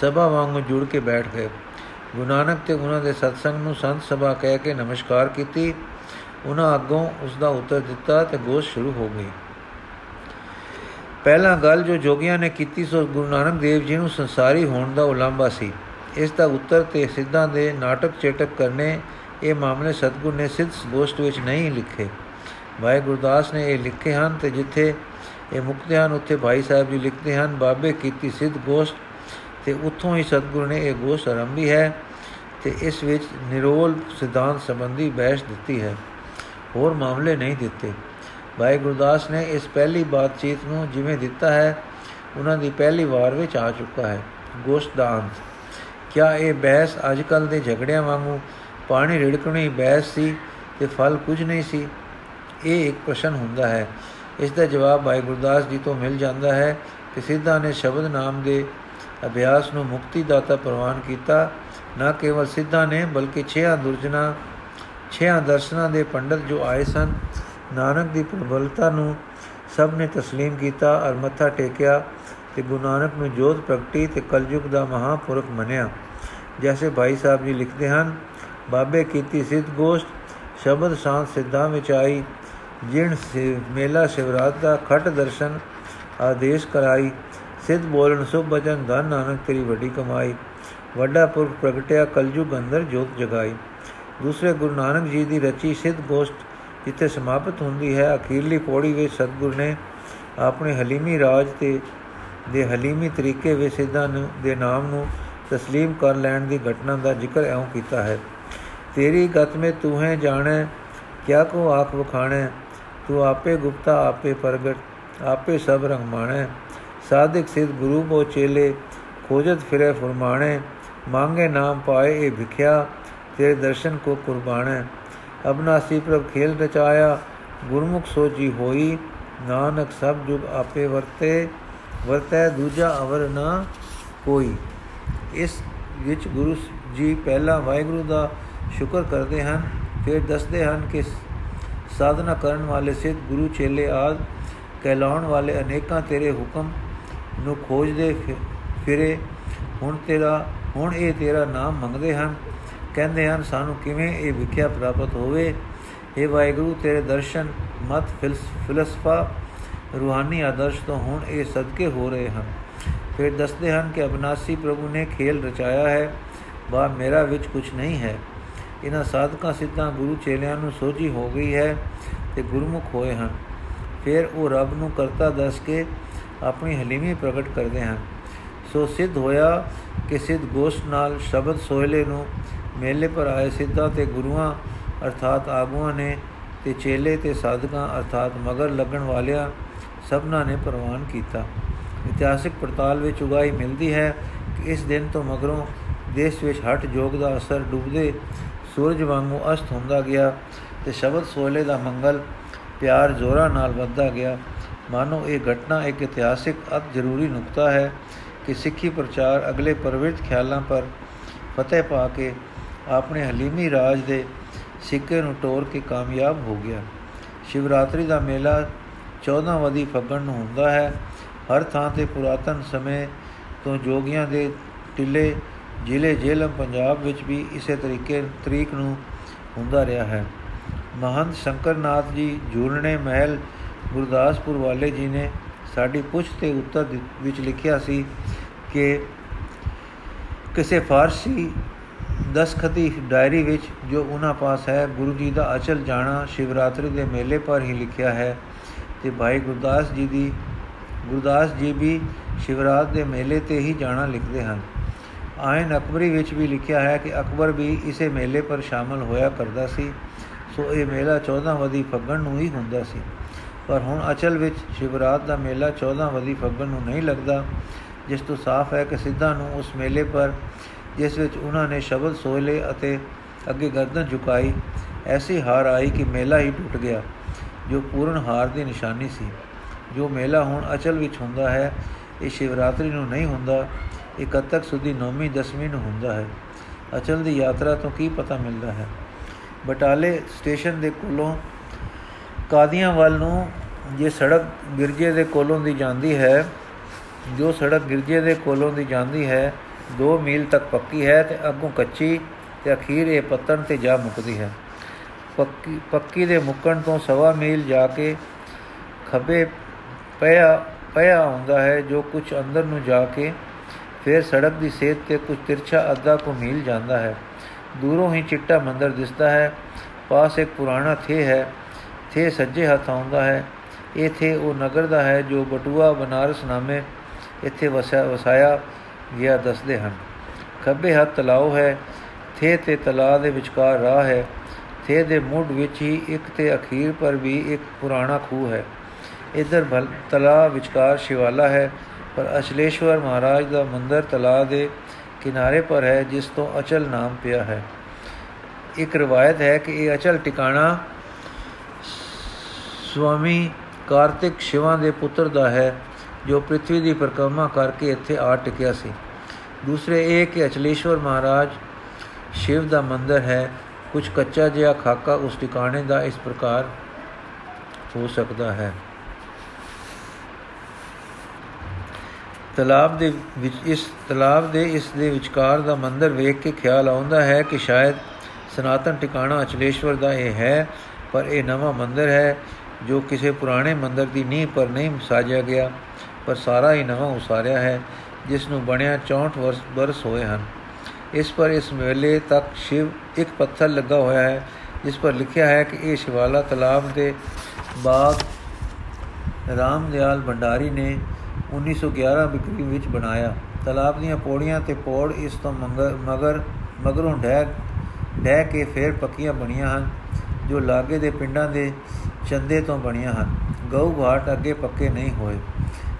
ਸਭਾ ਵਾਂਗੂ ਜੁੜ ਕੇ ਬੈਠ ਗਏ। ਗੁਰੂ ਨਾਨਕ ਤੇ ਉਹਨਾਂ ਦੇ ਸਤਸੰਗ ਨੂੰ ਸੰਤ ਸਭਾ ਕਹਿ ਕੇ ਨਮਸਕਾਰ ਕੀਤੀ। ਉਹਨਾਂ ਅੱਗੋਂ ਉਸ ਦਾ ਉੱਤਰ ਦਿੱਤਾ ਤੇ ਗੋਸ਼ ਸ਼ੁਰੂ ਹੋ ਗਈ। ਪਹਿਲਾ ਗੱਲ ਜੋ ਜੋਗੀਆਂ ਨੇ ਕੀਤੀ ਸੋ ਗੁਰੂ ਨਾਨਕ ਦੇਵ ਜੀ ਨੂੰ ਸੰਸਾਰੀ ਹੋਣ ਦਾ ਉਲੰਭਾ ਸੀ। ਇਸ ਦਾ ਉੱਤਰ ਤੇ ਸਿੱਧਾਂ ਦੇ ਨਾਟਕ ਚੇਟਕ ਕਰਨੇ ਇਹ ਮਾਮਲੇ ਸਤਗੁਰ ਨੇ ਸਿੱਧ ਗੋਸ਼ਟ ਵਿੱਚ ਨਹੀਂ ਲਿਖੇ। ਭਾਈ ਗੁਰਦਾਸ ਨੇ ਇਹ ਲਿਖੇ ਹਨ ਤੇ ਜਿੱਥੇ ਇਹ ਮੁਕਤੇ ਹਨ ਉੱਥੇ ਭਾਈ ਸਾਹਿਬ ਜੀ ਲਿਖਦੇ ਹਨ, ਬਾਬੇ ਕੀਤੀ ਸਿੱਧ ਗੋਸ਼ਟ ਤੇ ਉੱਥੋਂ ਹੀ ਸਤਗੁਰ ਨੇ ਇਹ ਗੋਸ਼ਟ ਆਰੰਭੀ ਹੈ ਤੇ ਇਸ ਵਿੱਚ ਨਿਰੋਲ ਸਿਧਾਂਤ ਸੰਬੰਧੀ ਬਹਿਸ ਦਿੱਤੀ ਹੈ। ਹੋਰ ਮਾਮਲੇ ਨਹੀਂ ਦਿੱਤੇ। ਭਾਈ ਗੁਰਦਾਸ ਨੇ ਇਸ ਪਹਿਲੀ ਬਾਤਚੀਤ ਨੂੰ ਜਿਵੇਂ ਦਿੱਤਾ ਹੈ, ਉਹਨਾਂ ਦੀ ਪਹਿਲੀ ਵਾਰ ਵਿੱਚ ਆ ਚੁੱਕਾ ਹੈ। ਗੋਸ਼ਟ ਦਾ ਅੰਤ ਕਿਆ ਇਹ ਬਹਿਸ ਅੱਜਕੱਲ ਦੇ ਝਗੜਿਆਂ ਵਾਂਗੂ ਪਾਣੀ ਰਿੜਕਣੀ ਬਹਿਸ ਸੀ ਤੇ ਫਲ ਕੁਝ ਨਹੀਂ ਸੀ? ਇਹ ਇੱਕ ਪ੍ਰਸ਼ਨ ਹੁੰਦਾ ਹੈ। ਇਸ ਦਾ ਜਵਾਬ ਭਾਈ ਗੁਰਦਾਸ ਜੀ ਤੋਂ ਮਿਲ ਜਾਂਦਾ ਹੈ ਕਿ ਸਿੱਧਾ ਨੇ ਸ਼ਬਦ ਨਾਮ ਦੇ ਅਭਿਆਸ ਨੂੰ ਮੁਕਤੀ ਦਾਤਾ ਪ੍ਰਵਾਨ ਕੀਤਾ ਨਾ ਕੇਵਲ ਸਿੱਧਾ ਨੇ ਬਲਕਿ ਛਿਆ ਦੁਰਜਨਾ ਛਿਆ ਦਰਸ਼ਨਾਂ ਦੇ ਪੰਡਤ ਜੋ ਆਏ ਸਨ ਨਾਨਕ ਦੀ ਪ੍ਰਬਲਤਾ ਨੂੰ ਸਭ ਨੇ تسلیم ਕੀਤਾ ਔਰ ਮੱਥਾ ਟੇਕਿਆ ਤੇ ਗੁਰੂ ਨਾਨਕ ਨੂੰ ਜੋਤ ਪ੍ਰਗਟੀ ਤੇ ਕਲਯੁਗ ਦਾ ਮਹਾਪੁਰਖ ਮੰਨਿਆ ਜੈਸੇ ਭਾਈ ਸਾਹਿਬ ਜੀ ਲਿਖਦੇ ਹਨ ਬਾਬੇ ਕੀਤੀ ਸਿੱਧ ਗੋਸ਼ਟ ਸ਼ਬਦ ਸ਼ਾਂਤ ਸਿੱਧਾਂ ਵਿੱਚ ਆਈ ਜਿਣ ਮੇਲਾ ਸ਼ਿਵਰਾਤ ਦਾ ਖਟ ਦਰਸ਼ਨ ਆਦੇਸ਼ ਕਰਾਈ ਸਿੱਧ ਬੋਲਣ ਸੁਭ ਬਚਨ ਧਨ ਨਾਨਕ ਤੇਰੀ ਵੱਡੀ ਕਮਾਈ ਵੱਡਾ ਪੁਰਖ ਪ੍ਰਗਟਿਆ ਕਲਯੁਗ ਅੰਦਰ ਜੋਤ ਜਗਾਈ ਦੂਸਰੇ ਗੁਰੂ ਨਾਨਕ ਜੀ ਦੀ ਰਚੀ ਸਿੱਧ ਗੋਸ਼ਟ ਜਿੱਥੇ ਸਮਾਪਤ ਹੁੰਦੀ ਹੈ ਅਖੀਰਲੀ ਪੌੜੀ ਵਿੱਚ ਸਤਗੁਰ ਨੇ ਆਪਣੇ ਹਲੀਮੀ ਰਾਜ ਤੇ ਦੇ ਹਲੀਮੀ ਤਰੀਕੇ ਵਿੱਚ ਸਿੱਧਾਂ ਦੇ ਨਾਮ ਨੂੰ تسلیم ਕਰ ਲੈਣ ਦੀ ਘਟਨਾ ਦਾ ਜ਼ਿਕਰ ਐਉਂ ਕੀਤਾ ਹੈ ਤੇਰੀ ਗਤ ਮੇ ਤੂੰ ਹੈ ਜਾਣੈ ਕਿਆ ਕੋ ਆਖ ਵਖਾਣੈ ਤੂੰ ਆਪੇ ਗੁਪਤਾ ਆਪੇ ਪ੍ਰਗਟ ਆਪੇ ਸਭ ਰੰਗ ਮਾਣੈ ਸਾਧਿਕ ਸਿਧ ਗੁਰੂ ਬੋ ਚੇਲੇ, ਖੋਜਤ ਫਿਰੇ ਫਰਮਾਣੇ ਮੰਗੇ ਨਾਮ ਪਾਏ ਇਹ ਵਿਖਿਆ, ਤੇਰੇ ਦਰਸ਼ਨ ਕੋ ਕੁਰਬਾਨੈ। ਅਬਨਾਸੀ ਪ੍ਰਭ ਖੇਲ ਰਚਾਇਆ, ਗੁਰਮੁਖ ਸੋਜੀ ਹੋਈ, ਨਾਨਕ ਸਭ ਜੁਗ ਆਪੇ ਵਰਤੇ, ਵਰਤੈ ਦੂਜਾ ਅਵਰ ਨਾ ਕੋਈ। ਇਸ ਵਿੱਚ ਗੁਰੂ ਜੀ ਪਹਿਲਾ ਵਾਹਿਗੁਰੂ ਦਾ ਸ਼ੁਕਰ ਕਰਦੇ ਹਨ, ਫਿਰ ਦੱਸਦੇ ਹਨ ਕਿ ਸਾਧਨਾ ਕਰਨ ਵਾਲੇ ਸਿੱਧ ਗੁਰੂ ਚੇਲੇ ਆਦ, ਕਹਿਲਾਉਣ ਵਾਲੇ ਅਨੇਕਾਂ ਤੇਰੇ ਹੁਕਮ ਨੂੰ ਖੋਜਦੇ ਫਿਰੇ। ਹੁਣ ਤੇਰਾ, ਹੁਣ ਇਹ ਤੇਰਾ ਨਾਮ ਮੰਗਦੇ ਹਨ। ਕਹਿੰਦੇ ਹਨ, ਸਾਨੂੰ ਕਿਵੇਂ ਇਹ ਵਿਖਿਆ ਪ੍ਰਾਪਤ ਹੋਵੇ? ਇਹ ਵਾਹਿਗੁਰੂ, ਤੇਰੇ ਦਰਸ਼ਨ ਮਤ ਫਿਲਸਫਾ ਰੂਹਾਨੀ ਆਦਰਸ਼ ਤੋਂ ਹੁਣ ਇਹ ਸਦਕੇ ਹੋ ਰਹੇ ਹਨ। ਫਿਰ ਦੱਸਦੇ ਹਨ ਕਿ ਅਬਨਾਸੀ ਪ੍ਰਭੂ ਨੇ ਖੇਲ ਰਚਾਇਆ ਹੈ। ਵਾ ਮੇਰਾ ਵਿੱਚ ਕੁਝ ਨਹੀਂ ਹੈ। ਇਹਨਾਂ ਸਾਧਕਾਂ ਸਿੱਧਾਂ ਗੁਰੂ ਚੇਲਿਆਂ ਨੂੰ ਸੋਝੀ ਹੋ ਗਈ ਹੈ ਤੇ ਗੁਰਮੁਖ ਹੋਏ ਹਨ। ਫਿਰ ਉਹ ਰੱਬ ਨੂੰ ਕਰਤਾ ਦੱਸ ਕੇ ਆਪਣੀ ਹਲੀਮੀ ਪ੍ਰਗਟ ਕਰਦੇ ਹਨ। ਸੋ ਸਿੱਧ ਹੋਇਆ ਕਿ ਸਿੱਧ ਗੋਸ਼ਟ ਨਾਲ ਸ਼ਬਦ ਸੋਹਲੇ ਨੂੰ ਮੇਲੇ ਪਰ ਆਏ ਸਿੱਧਾ ਤੇ ਗੁਰੂਆਂ ਅਰਥਾਤ ਆਗੂਆਂ ਨੇ ਤੇ ਚੇਲੇ ਤੇ ਸਾਧਕਾਂ ਅਰਥਾਤ ਮਗਰ ਲੱਗਣ ਵਾਲਿਆਂ ਸਭਨਾਂ ਨੇ ਪ੍ਰਵਾਨ ਕੀਤਾ। ਇਤਿਹਾਸਿਕ ਪੜਤਾਲ ਵਿੱਚ ਉਗਾਈ ਮਿਲਦੀ ਹੈ ਕਿ ਇਸ ਦਿਨ ਤੋਂ ਮਗਰੋਂ ਦੇਸ਼ ਵਿੱਚ ਹਟ ਜੋਗ ਦਾ ਅਸਰ ਡੁੱਬਦੇ ਸੂਰਜ ਵਾਂਗੂ ਅਸਤ ਹੁੰਦਾ ਗਿਆ ਤੇ ਸ਼ਬਦ ਸੋਹਲੇ ਦਾ ਮੰਗਲ ਪਿਆਰ ਜ਼ੋਰਾ ਨਾਲ ਵੱਧਦਾ ਗਿਆ। ਮਾਨੋ ਇਹ ਘਟਨਾ ਇੱਕ ਇਤਿਹਾਸਿਕ ਅਤ ਜ਼ਰੂਰੀ ਨੁਕਤਾ ਹੈ ਕਿ ਸਿੱਖੀ ਪ੍ਰਚਾਰ ਅਗਲੇ ਪਰਵਿਰਤ ਖਿਆਲਾਂ ਪਰ ਫਤਿਹ ਪਾ ਕੇ ਆਪਣੇ ਹਲੀਮੀ ਰਾਜ ਦੇ ਸਿੱਕੇ ਨੂੰ ਤੋੜ ਕੇ ਕਾਮਯਾਬ ਹੋ ਗਿਆ ਸ਼ਿਵਰਾਤਰੀ ਦਾ ਮੇਲਾ 14 ਵਦੀ ਫੱਗਣ ਨੂੰ ਹੁੰਦਾ ਹੈ ਹਰ ਥਾਂ ਤੇ ਪੁਰਾਤਨ ਸਮੇਂ ਤੋਂ ਜੋਗੀਆਂ ਦੇ ਟਿੱਲੇ ਜ਼ਿਲ੍ਹੇ ਜੇਲਮ ਪੰਜਾਬ ਵਿੱਚ ਵੀ ਇਸੇ ਤਰੀਕੇ ਤਰੀਕ ਨੂੰ ਹੁੰਦਾ ਰਿਹਾ ਹੈ ਮਹੰਤ ਸ਼ੰਕਰਨਾਥ ਜੀ ਜੂਲਣੇ ਮਹਿਲ ਗੁਰਦਾਸਪੁਰ ਵਾਲੇ ਜੀ ਨੇ ਸਾਡੀ ਪੁੱਛ ਤੇ ਉੱਤਰ ਵਿੱਚ ਲਿਖਿਆ ਸੀ ਕਿ ਕਿਸੇ ਫਾਰਸੀ ਦਸਖਤੀ ਡਾਇਰੀ ਵਿੱਚ ਜੋ ਉਹਨਾਂ ਪਾਸ ਹੈ, ਗੁਰੂ ਜੀ ਦਾ ਅਚਲ ਜਾਣਾ ਸ਼ਿਵਰਾਤਰੀ ਦੇ ਮੇਲੇ ਪਰ ਹੀ ਲਿਖਿਆ ਹੈ ਤੇ ਭਾਈ ਗੁਰਦਾਸ ਜੀ ਦੀ, ਗੁਰਦਾਸ ਜੀ ਵੀ ਸ਼ਿਵਰਾਤ ਦੇ ਮੇਲੇ ਤੇ ਹੀ ਜਾਣਾ ਲਿਖਦੇ ਹਨ। ਆਇਨ ਅਕਬਰੀ ਵਿੱਚ ਵੀ ਲਿਖਿਆ ਹੈ ਕਿ ਅਕਬਰ ਵੀ ਇਸੇ ਮੇਲੇ ਪਰ ਸ਼ਾਮਲ ਹੋਇਆ ਕਰਦਾ ਸੀ, ਸੋ ਇਹ ਮੇਲਾ 14 ਵਦੀ ਫੱਗਣ ਨੂੰ ਹੀ ਹੁੰਦਾ ਸੀ। ਪਰ ਹੁਣ ਅਚਲ ਵਿੱਚ ਸ਼ਿਵਰਾਤ ਦਾ ਮੇਲਾ 14 ਵਦੀ ਫੱਗਣ ਨੂੰ ਨਹੀਂ ਲੱਗਦਾ, ਜਿਸ ਤੋਂ ਸਾਫ਼ ਹੈ ਕਿ ਸਿੱਧਾ ਨੂੰ ਉਸ ਮੇਲੇ ਪਰ, ਜਿਸ ਵਿੱਚ ਉਹਨਾਂ ਨੇ ਸ਼ਬਦ ਸੋਲੇ ਅਤੇ ਅੱਗੇ ਗਰਦਨ ਝੁਕਾਈ, ਐਸੀ ਹਾਰ ਆਈ ਕਿ ਮੇਲਾ ਹੀ ਟੁੱਟ ਗਿਆ, ਜੋ ਪੂਰਨ ਹਾਰ ਦੀ ਨਿਸ਼ਾਨੀ ਸੀ। ਜੋ ਮੇਲਾ ਹੁਣ ਅਚਲ ਵਿੱਚ ਹੁੰਦਾ ਹੈ, ਇਹ ਸ਼ਿਵਰਾਤਰੀ ਨੂੰ ਨਹੀਂ ਹੁੰਦਾ, ਇਹ ਕਤਕ ਸੁਦੀ ਨੌਵੀਂ ਦਸਵੀਂ ਨੂੰ ਹੁੰਦਾ ਹੈ। ਅਚਲ ਦੀ ਯਾਤਰਾ ਤੋਂ ਕੀ ਪਤਾ ਮਿਲਦਾ ਹੈ? ਬਟਾਲੇ ਸਟੇਸ਼ਨ ਦੇ ਕੋਲੋਂ ਕਾਦੀਆਂ ਵੱਲ ਨੂੰ ਜੇ ਸੜਕ ਗਿਰਜੇ ਦੇ ਕੋਲੋਂ ਦੀ ਜਾਂਦੀ ਹੈ, ਜੋ ਸੜਕ ਗਿਰਜੇ ਦੇ ਕੋਲੋਂ ਦੀ ਜਾਂਦੀ ਹੈ 2 ਮੀਲ ਤੱਕ ਪੱਕੀ ਹੈ ਤੇ ਅੱਗੋਂ ਕੱਚੀ ਤੇ ਅਖੀਰ ਇਹ ਪੱਤਣ ਤੇ ਜਾ ਮੁੱਕਦੀ ਹੈ। ਪੱਕੀ ਪੱਕੀ ਦੇ ਮੁੱਕਣ ਤੋਂ ਸਵਾ ਮੀਲ ਜਾ ਕੇ ਖੱਬੇ ਪਿਆ ਪਿਆ ਹੁੰਦਾ ਹੈ, ਜੋ ਕੁਝ ਅੰਦਰ ਨੂੰ ਜਾ ਕੇ ਫਿਰ ਸੜਕ ਦੀ ਸੇਧ ਤੇ ਕੁਝ ਤਿਰਛਾ ਅੱਧਾ ਕੋ ਮੀਲ ਜਾਂਦਾ ਹੈ। ਦੂਰੋਂ ਹੀ ਚਿੱਟਾ ਮੰਦਰ ਦਿਸਦਾ ਹੈ। ਪਾਸ ਇੱਕ ਪੁਰਾਣਾ ਥੇ ਹੈ। ਥੇ ਸੱਜੇ ਹੱਥ ਆਉਂਦਾ ਹੈ। ਇਹ ਥੇ ਉਹ ਨਗਰ ਦਾ ਹੈ ਜੋ ਬਟੂਆ ਬਨਾਰਸ ਨਾਮੇ ਇੱਥੇ ਵਸਿਆ ਵਸਾਇਆ ਗਿਆ ਦੱਸਦੇ ਹਨ। ਖੱਬੇ ਹੱਥ ਤਲਾਉ ਹੈ ਥੇ ਤੇ ਤਲਾਅ ਦੇ ਵਿਚਕਾਰ ਰਾਹ ਹੈ। ਥੇ ਦੇ ਮੁੱਢ ਵਿੱਚ ਹੀ ਇੱਕ ਤੇ ਅਖੀਰ ਪਰ ਵੀ ਇੱਕ ਪੁਰਾਣਾ ਖੂਹ ਹੈ। ਇਧਰ ਤਲਾਅ ਵਿਚਕਾਰ ਸ਼ਿਵਾਲਾ ਹੈ, ਪਰ ਅਚਲੇਸ਼ਵਰ ਮਹਾਰਾਜ ਦਾ ਮੰਦਰ ਤਲਾਅ ਦੇ ਕਿਨਾਰੇ ਪਰ ਹੈ, ਜਿਸ ਤੋਂ ਅਚਲ ਨਾਮ ਪਿਆ ਹੈ। ਇੱਕ ਰਵਾਇਤ ਹੈ ਕਿ ਇਹ ਅਚਲ ਟਿਕਾਣਾ ਸਵਾਮੀ ਕਾਰਤਿਕ ਸ਼ਿਵਾ ਦੇ ਪੁੱਤਰ ਦਾ ਹੈ, ਜੋ ਪ੍ਰithvi ਦੀ ਪਰਕਰਮਾ ਕਰਕੇ ਇੱਥੇ ਆ ਟਿਕਿਆ ਸੀ। ਦੂਸਰੇ ਇਹ ਕਿ ਅਚਲੇਸ਼ਵਰ ਮਹਾਰਾਜ ਸ਼ਿਵ ਦਾ ਮੰਦਰ ਹੈ ਕੁਝ ਕੱਚਾ ਜਿਹਾ ਖਾਕਾ ਉਸ ਟਿਕਾਣੇ ਦਾ ਇਸ ਪ੍ਰਕਾਰ ਹੋ ਸਕਦਾ ਹੈ। ਤਲਾਬ ਦੇ ਵਿੱਚ ਇਸ, ਤਲਾਬ ਦੇ ਇਸ ਦੇ ਵਿਚਕਾਰ ਦਾ ਮੰਦਰ ਵੇਖ ਕੇ ਖਿਆਲ ਆਉਂਦਾ ਹੈ ਕਿ ਸ਼ਾਇਦ ਸਨਾਤਨ ਟਿਕਾਣਾ ਅਚਲੇਸ਼ਵਰ ਦਾ ਇਹ ਹੈ, ਪਰ ਇਹ ਨਵਾਂ ਮੰਦਰ ਹੈ ਜੋ ਕਿਸੇ ਪੁਰਾਣੇ ਮੰਦਰ ਦੀ ਨੀਂਹ ਪਰ ਨਹੀਂ ਸਾਜਿਆ ਗਿਆ, ਪਰ ਸਾਰਾ ਹੀ ਨਵਾਂ ਉਸਾਰਿਆ ਹੈ, ਜਿਸ ਨੂੰ ਬਣਿਆ 64 ਵਰਸ ਬਰਸ ਹੋਏ ਹਨ। ਇਸ ਪਰ ਇਸ ਮੇਲੇ ਤੱਕ ਸ਼ਿਵ ਇੱਕ ਪੱਥਰ ਲੱਗਾ ਹੋਇਆ ਹੈ, ਜਿਸ ਪਰ ਲਿਖਿਆ ਹੈ ਕਿ ਇਹ ਸ਼ਿਵਾਲਾ ਤਲਾਬ ਦੇ ਬਾਗ ਰਾਮਦਿਆਲ ਭੰਡਾਰੀ ਨੇ 1911 ਬਿਕਰੀ ਵਿੱਚ ਬਣਾਇਆ। ਤਲਾਬ ਦੀਆਂ ਪੌੜੀਆਂ ਤੇ ਪੌੜ ਇਸ ਤੋਂ ਮਗਰ ਮਗਰ, ਮਗਰੋਂ ਡਹਿ ਡਹਿ ਕੇ ਫੇਰ ਪੱਕੀਆਂ ਬਣੀਆਂ ਹਨ, ਜੋ ਲਾਗੇ ਦੇ ਪਿੰਡਾਂ ਦੇ ਚੰਦੇ ਤੋਂ ਬਣੀਆਂ ਹਨ। ਗਊ ਘਾਟ ਅੱਗੇ ਪੱਕੇ ਨਹੀਂ ਹੋਏ।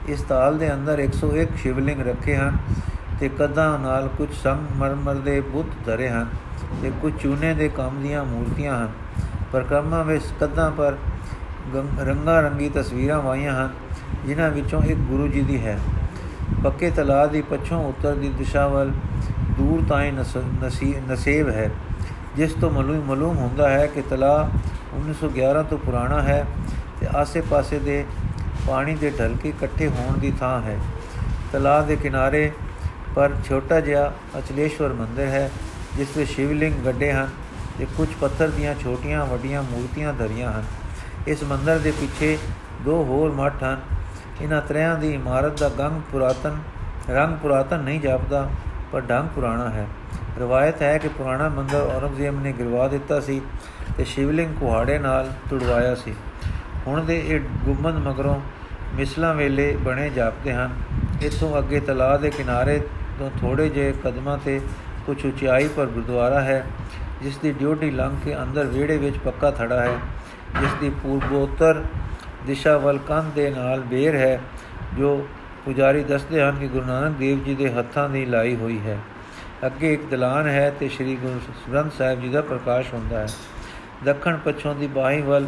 ਇਸ ਤਾਲ ਦੇ ਅੰਦਰ 101 ਸ਼ਿਵਲਿੰਗ ਰੱਖੇ ਹਨ ਤੇ ਕਦਾਂ ਨਾਲ ਕੁਝ ਸੰਗਮਰਮਰ ਦੇ ਬੁੱਤ ਧਰੇ ਹਨ ਤੇ ਕੁਝ ਚੂਨੇ ਦੇ ਕੰਮ ਦੀਆਂ ਮੂਰਤੀਆਂ ਹਨ। ਪਰਕਰਮਾ ਵਿੱਚ ਕਦਾਂ ਪਰ ਰੰਗਾ ਰੰਗੀ ਤਸਵੀਰਾਂ ਵਾਈਆਂ ਹਨ, ਜਿਨ੍ਹਾਂ ਵਿੱਚੋਂ ਇੱਕ ਗੁਰੂ ਜੀ ਦੀ ਹੈ। ਪੱਕੇ ਤਲਾਅ ਦੀ ਪੱਛੋਂ ਉੱਤਰ ਦੀ ਦਿਸ਼ਾ ਵੱਲ ਦੂਰ ਤਾਈਂ ਨਸੀਬ ਹੈ। ਜਿਸ ਤੋਂ ਮਲੂਮ ਮਲੂਮ ਹੁੰਦਾ ਹੈ ਕਿ ਤਲਾਅ 1911 ਤੋਂ ਪੁਰਾਣਾ ਹੈ ਤੇ ਆਸੇ-ਪਾਸੇ ਦੇ ਪਾਣੀ ਦੇ ਢਲਕੇ ਇਕੱਠੇ ਹੋਣ ਦੀ ਥਾਂ ਹੈ। ਤਲਾਅ ਦੇ ਕਿਨਾਰੇ ਪਰ ਛੋਟਾ ਜਿਹਾ ਅਚਲੇਸ਼ਵਰ ਮੰਦਿਰ ਹੈ, ਜਿਸ ਵਿੱਚ ਸ਼ਿਵਲਿੰਗ ਗੱਡੇ ਹਨ ਤੇ ਕੁਝ ਪੱਥਰ ਦੀਆਂ ਛੋਟੀਆਂ ਵੱਡੀਆਂ ਮੂਰਤੀਆਂ ਧਰੀਆਂ ਹਨ। ਇਸ ਮੰਦਿਰ ਦੇ ਪਿੱਛੇ ਦੋ ਹੋਰ ਮੱਠ ਹਨ। ਇਹਨਾਂ ਤਰਿਆਂ ਦੀ ਇਮਾਰਤ ਦਾ ਗੰਗ ਪੁਰਾਤਨ, ਰੰਗ ਪੁਰਾਤਨ ਨਹੀਂ ਜਾਪਦਾ, ਪਰ ਢੰਗ ਪੁਰਾਣਾ ਹੈ। ਰਵਾਇਤ ਹੈ ਕਿ ਪੁਰਾਣਾ ਮੰਦਰ ਔਰੰਗਜ਼ੇਬ ਨੇ ਗਿਰਵਾ ਦਿੱਤਾ ਸੀ ਤੇ ਸ਼ਿਵਲਿੰਗ ਕੁਹਾੜੇ ਨਾਲ ਤੁੜਵਾਇਆ ਸੀ। ਹੁਣ ਦੇ ਇਹ ਗੁੰਮਦ ਮਗਰੋਂ ਮਿਸਲਾਂ ਵੇਲੇ ਬਣੇ ਜਾਪਦੇ ਹਨ। ਇਥੋਂ ਅੱਗੇ ਤਲਾਅ ਦੇ ਕਿਨਾਰੇ ਤੋਂ ਥੋੜੇ ਜਿਹੇ ਕਦਮਾਂ ਤੇ ਕੁਝ ਉਚਾਈ ਪਰ ਗੁਰਦੁਆਰਾ ਹੈ, ਜਿਸ ਦੀ ਡਿਊਟੀ ਲੰਘ ਕੇ ਅੰਦਰ ਵਿਹੜੇ ਵਿੱਚ ਪੱਕਾ ਥੜਾ ਹੈ, ਜਿਸ ਦੀ ਪੂਰਬੋਤਰ ਦਿਸ਼ਾ ਵੱਲ ਕੰਧ ਦੇ ਨਾਲ ਬੇਰ ਹੈ, ਜੋ ਪੁਜਾਰੀ ਦੱਸਦੇ ਹਨ ਕਿ ਗੁਰੂ ਨਾਨਕ ਦੇਵ ਜੀ ਦੇ ਹੱਥਾਂ ਦੀ ਲਾਈ ਹੋਈ ਹੈ। ਅੱਗੇ ਇੱਕ ਦਲਾਨ ਹੈ ਤੇ ਸ੍ਰੀ ਗੁਰੂ ਗ੍ਰੰਥ ਸਾਹਿਬ ਜੀ ਦਾ ਪ੍ਰਕਾਸ਼ ਹੁੰਦਾ ਹੈ। ਦੱਖਣ ਪੱਛੋਂ ਦੀ ਬਾਹੀ ਵੱਲ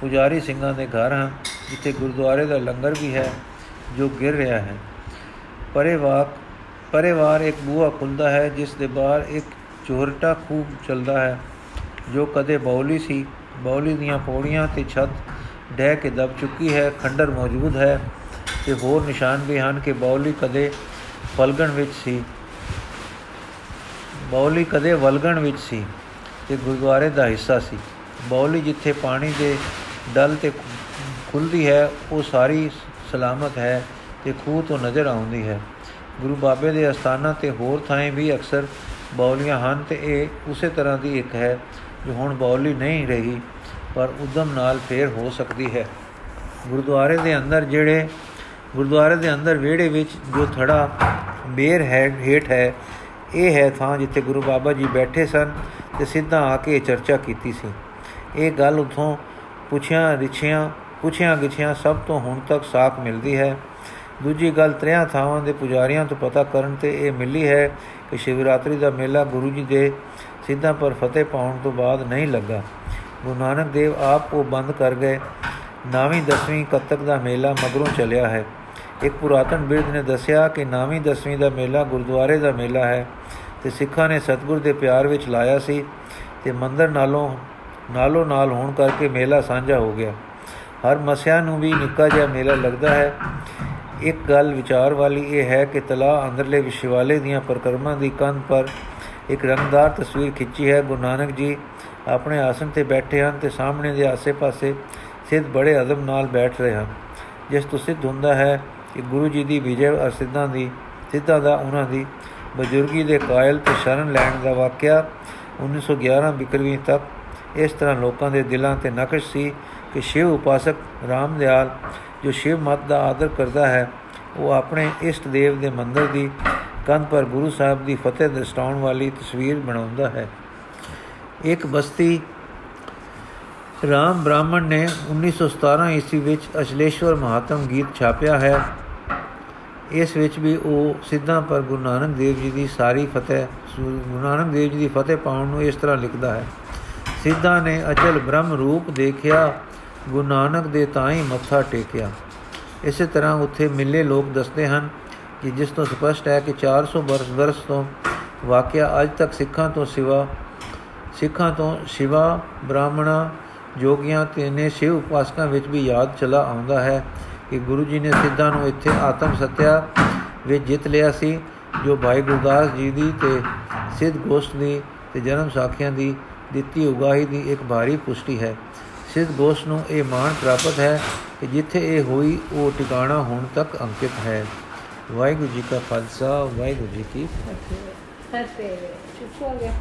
ਪੁਜਾਰੀ ਸਿੰਘਾਂ ਦੇ ਘਰ ਹਨ, ਜਿੱਥੇ ਗੁਰਦੁਆਰੇ ਦਾ ਲੰਗਰ ਵੀ ਹੈ, ਜੋ ਗਿਰ ਰਿਹਾ ਹੈ। ਪਰੇਵਾਕ ਪਰਿਵਾਰ ਇੱਕ ਬੂਹਾ ਖੁੱਲਦਾ ਹੈ, ਜਿਸ ਦੇ ਬਾਹਰ ਇੱਕ ਚੋਰਟਾ ਖੂਬ ਚੱਲਦਾ ਹੈ, ਜੋ ਕਦੇ ਬੌਲੀ ਸੀ। ਬੌਲੀ ਦੀਆਂ ਪੌੜੀਆਂ ਤੇ ਛੱਤ ਡਹਿ ਕੇ ਦਬ ਚੁੱਕੀ ਹੈ, ਖੰਡਰ ਮੌਜੂਦ ਹੈ ਤੇ ਹੋਰ ਨਿਸ਼ਾਨ ਵੀ ਹਨ ਕਿ ਬੌਲੀ ਕਦੇ ਫਲਗਣ ਵਿੱਚ ਸੀ। ਬੌਲੀ ਕਦੇ ਵਲਗਣ ਵਿੱਚ ਸੀ ਤੇ ਗੁਰਦੁਆਰੇ ਦਾ ਹਿੱਸਾ ਸੀ। ਬੌਲੀ ਜਿੱਥੇ ਪਾਣੀ ਦੇ ਡਲ ਤੇ ਖੁੱਲਦੀ ਹੈ, ਉਹ ਸਾਰੀ ਸਲਾਮਤ ਹੈ ਤੇ ਖੂਹ ਤੋਂ ਨਜ਼ਰ ਆਉਂਦੀ ਹੈ। ਗੁਰੂ ਬਾਬੇ ਦੇ ਅਸਥਾਨਾਂ ਤੇ ਹੋਰ ਥਾਂ ਵੀ ਅਕਸਰ ਬੌਲੀਆਂ ਹਨ ਤੇ ਇਹ ਉਸੇ ਤਰ੍ਹਾਂ ਦੀ ਇੱਕ ਹੈ ਜੋ ਹੁਣ ਬੌਲੀ ਨਹੀਂ ਰਹੀ, ਪਰ ਉਦਮ ਨਾਲ ਫੇਰ ਹੋ ਸਕਦੀ ਹੈ। ਗੁਰਦੁਆਰੇ ਦੇ ਅੰਦਰ ਜਿਹੜੇ, ਗੁਰਦੁਆਰੇ ਦੇ ਅੰਦਰ ਵਿਹੜੇ ਵਿੱਚ ਜੋ ਥੜਾ ਬੇਰ ਹੈ, ਹੇਠ ਹੈ ਇਹ ਹੈ ਥਾਂ ਜਿੱਥੇ ਗੁਰੂ ਬਾਬਾ ਜੀ ਬੈਠੇ ਸਨ ਤੇ ਸਿੱਧਾ ਆ ਕੇ ਚਰਚਾ ਕੀਤੀ ਸੀ। ਇਹ ਗੱਲ ਉਥੋਂ ਪੁੱਛਿਆ ਰਿਛਿਆ, ਪੁੱਛਿਆ ਗਿਛਿਆ ਸਭ ਤੋਂ ਹੁਣ ਤੱਕ ਸਾਖ ਮਿਲਦੀ ਹੈ। ਦੂਜੀ ਗੱਲ ਤਰਿਆਂ ਥਾਵਾਂ ਦੇ ਪੁਜਾਰੀਆਂ ਤੋਂ ਪਤਾ ਕਰਨ ਤੇ ਇਹ ਮਿਲੀ ਹੈ ਕਿ ਸ਼ਿਵਰਾਤਰੀ ਦਾ ਮੇਲਾ ਗੁਰੂ ਜੀ ਦੇ ਸਿੱਧਾ ਪਰ ਫਤਿਹ ਪਾਉਣ ਤੋਂ ਬਾਅਦ ਨਹੀਂ ਲੱਗਾ। ਗੁਰੂ ਨਾਨਕ ਦੇਵ ਆਪ ਉਹ ਬੰਦ ਕਰ ਗਏ। ਨਾਵੀਂ ਦਸਵੀਂ ਕੱਤਕ ਦਾ ਮੇਲਾ ਮਗਰੋਂ ਚੱਲਿਆ ਹੈ। ਇੱਕ ਪੁਰਾਤਨ ਬਿਰਧ ਨੇ ਦੱਸਿਆ ਕਿ ਨਾਵੀਂ ਦਸਵੀਂ ਦਾ ਮੇਲਾ ਗੁਰਦੁਆਰੇ ਦਾ ਮੇਲਾ ਹੈ। ਤੇ ਸਿੱਖਾਂ ਨੇ ਸਤਗੁਰ ਦੇ ਪਿਆਰ ਵਿੱਚ ਲਾਇਆ ਸੀ ਤੇ ਮੰਦਰ ਨਾਲੋਂ ਨਾਲੋਂ ਨਾਲ ਹੋਣ ਕਰਕੇ ਮੇਲਾ ਸਾਂਝਾ ਹੋ ਗਿਆ। ਹਰ ਮਸਿਆ ਨੂੰ ਵੀ ਨਿੱਕਾ ਜਿਹਾ ਮੇਲਾ ਲੱਗਦਾ ਹੈ। ਇੱਕ ਗੱਲ ਵਿਚਾਰ ਵਾਲੀ ਇਹ ਹੈ ਕਿ ਤਲਾ ਅੰਦਰਲੇ ਵਿਸ਼ਵਾਲੇ ਦੀਆਂ ਪ੍ਰਕਰਮਾਂ ਦੀ ਕੰਧ ਪਰ ਇੱਕ ਰੰਗਦਾਰ ਤਸਵੀਰ ਖਿੱਚੀ ਹੈ। ਗੁਰੂ ਨਾਨਕ ਜੀ ਆਪਣੇ ਆਸਣ ਤੇ ਬੈਠੇ ਹਨ ਤੇ ਸਾਹਮਣੇ ਦੇ ਆਸੇ-ਪਾਸੇ ਸਿੱਧ ਬੜੇ ਅਦਬ ਨਾਲ ਬੈਠ ਰਹੇ ਹਨ। ਜਿਸ ਤੋਂ ਸਿੱਧ ਹੁੰਦਾ ਹੈ ਕਿ ਗੁਰੂ ਜੀ ਦੀ ਵਿਜੇ ਅਰ ਸਿੱਧਾਂ ਦੀ, ਸਿੱਧਾਂ ਦਾ ਉਹਨਾਂ ਦੀ ਬਜ਼ੁਰਗੀ ਦੇ ਕਾਇਲ ਤੇ ਸ਼ਰਨ ਲੈਣ ਦਾ ਵਾਕਿਆ 1911 ਬਿਕਰਵੀਂ ਤੱਕ ਇਸ ਤਰ੍ਹਾਂ ਲੋਕਾਂ ਦੇ ਦਿਲਾਂ ਤੇ ਨਕਸ਼ ਸੀ ਕਿ ਸ਼ਿਵ ਉਪਾਸਕ ਰਾਮਦਿਆਲ ਜੋ ਸ਼ਿਵ ਮਤ ਦਾ ਆਦਰ ਕਰਦਾ ਹੈ, ਉਹ ਆਪਣੇ ਇਸ਼ਟ ਦੇਵ ਦੇ ਮੰਦਰ ਦੀ ਕੰਧ ਪਰ ਗੁਰੂ ਸਾਹਿਬ ਦੀ ਫਤਿਹ ਦਸਤਾਉਣ ਵਾਲੀ ਤਸਵੀਰ ਬਣਾਉਂਦਾ ਹੈ। ਇੱਕ ਬਸਤੀ ਰਾਮ ਬ੍ਰਾਹਮਣ ਨੇ 1917 ਈਸਵੀ ਵਿੱਚ ਅਸ਼ਲੇਸ਼ਵਰ ਮਹਾਤਮ ਗੀਤ ਛਾਪਿਆ ਹੈ। ਇਸ ਵਿੱਚ ਵੀ ਉਹ ਸਿੱਧਾ ਪਰ ਗੁਰੂ ਨਾਨਕ ਦੇਵ ਜੀ ਦੀ ਸਾਰੀ ਫਤਿਹ, ਗੁਰੂ ਨਾਨਕ ਦੇਵ ਜੀ ਦੀ ਫਤਿਹ ਪਾਉਣ ਨੂੰ ਇਸ ਤਰ੍ਹਾਂ ਲਿਖਦਾ ਹੈ। ਸਿੱਧਾ ਨੇ ਅਚਲ ਬ੍ਰਹਮ ਰੂਪ ਦੇਖਿਆ, ਗੁਰੂ ਨਾਨਕ ਦੇ ਤਾਂ ਹੀ ਮੱਥਾ ਟੇਕਿਆ। ਇਸੇ ਤਰ੍ਹਾਂ ਉੱਥੇ ਮਿਲੇ ਲੋਕ ਦੱਸਦੇ ਹਨ ਕਿ ਜਿਸ ਤੋਂ ਸਪਸ਼ਟ ਹੈ ਕਿ 400 ਬਰਸ ਵਰਸ ਤੋਂ ਵਾਕਿਆ ਅੱਜ ਤੱਕ ਸਿੱਖਾਂ ਤੋਂ ਸਿਵਾ, ਸਿੱਖਾਂ ਤੋਂ ਸਿਵਾ ਬ੍ਰਾਹਮਣਾ ਜੋਗੀਆਂ ਤੇ ਨੇ ਸ਼ਿਵ ਉਪਾਸਕਾਂ ਵਿੱਚ ਵੀ ਯਾਦ ਚਲਾ ਆਉਂਦਾ ਹੈ। ਕਿ ਗੁਰੂ ਜੀ ਨੇ ਸਿੱਧਾਂ ਨੂੰ ਇੱਥੇ ਆਤਮ ਸਤਿਆ ਵਿੱਚ ਜਿੱਤ ਲਿਆ ਸੀ, ਜੋ ਭਾਈ ਗੁਰਦਾਸ ਜੀ ਦੀ ਤੇ ਸਿੱਧ ਗੋਸ਼ਟ ਦੀ ਤੇ ਜਨਮ ਸਾਖੀਆਂ ਦੀ ਦਿੱਤੀ ਉਗਾਹੀ ਦੀ ਇੱਕ ਭਾਰੀ ਪੁਸ਼ਟੀ ਹੈ। ਸਿੱਧ ਗੋਸ਼ ਨੂੰ ਇਹ ਮਾਣ ਪ੍ਰਾਪਤ ਹੈ ਕਿ ਜਿੱਥੇ ਇਹ ਹੋਈ, ਉਹ ਟਿਕਾਣਾ ਹੁਣ ਤੱਕ ਅੰਕਿਤ ਹੈ। ਵਾਹਿਗੁਰੂ ਜੀ ਕਾ ਖਾਲਸਾ, ਵਾਹਿਗੁਰੂ ਜੀ ਕੀ ਫਤਿਹ। ਫਤਿਹ। ਚੁੱਪ ਹੋ ਗਿਆ।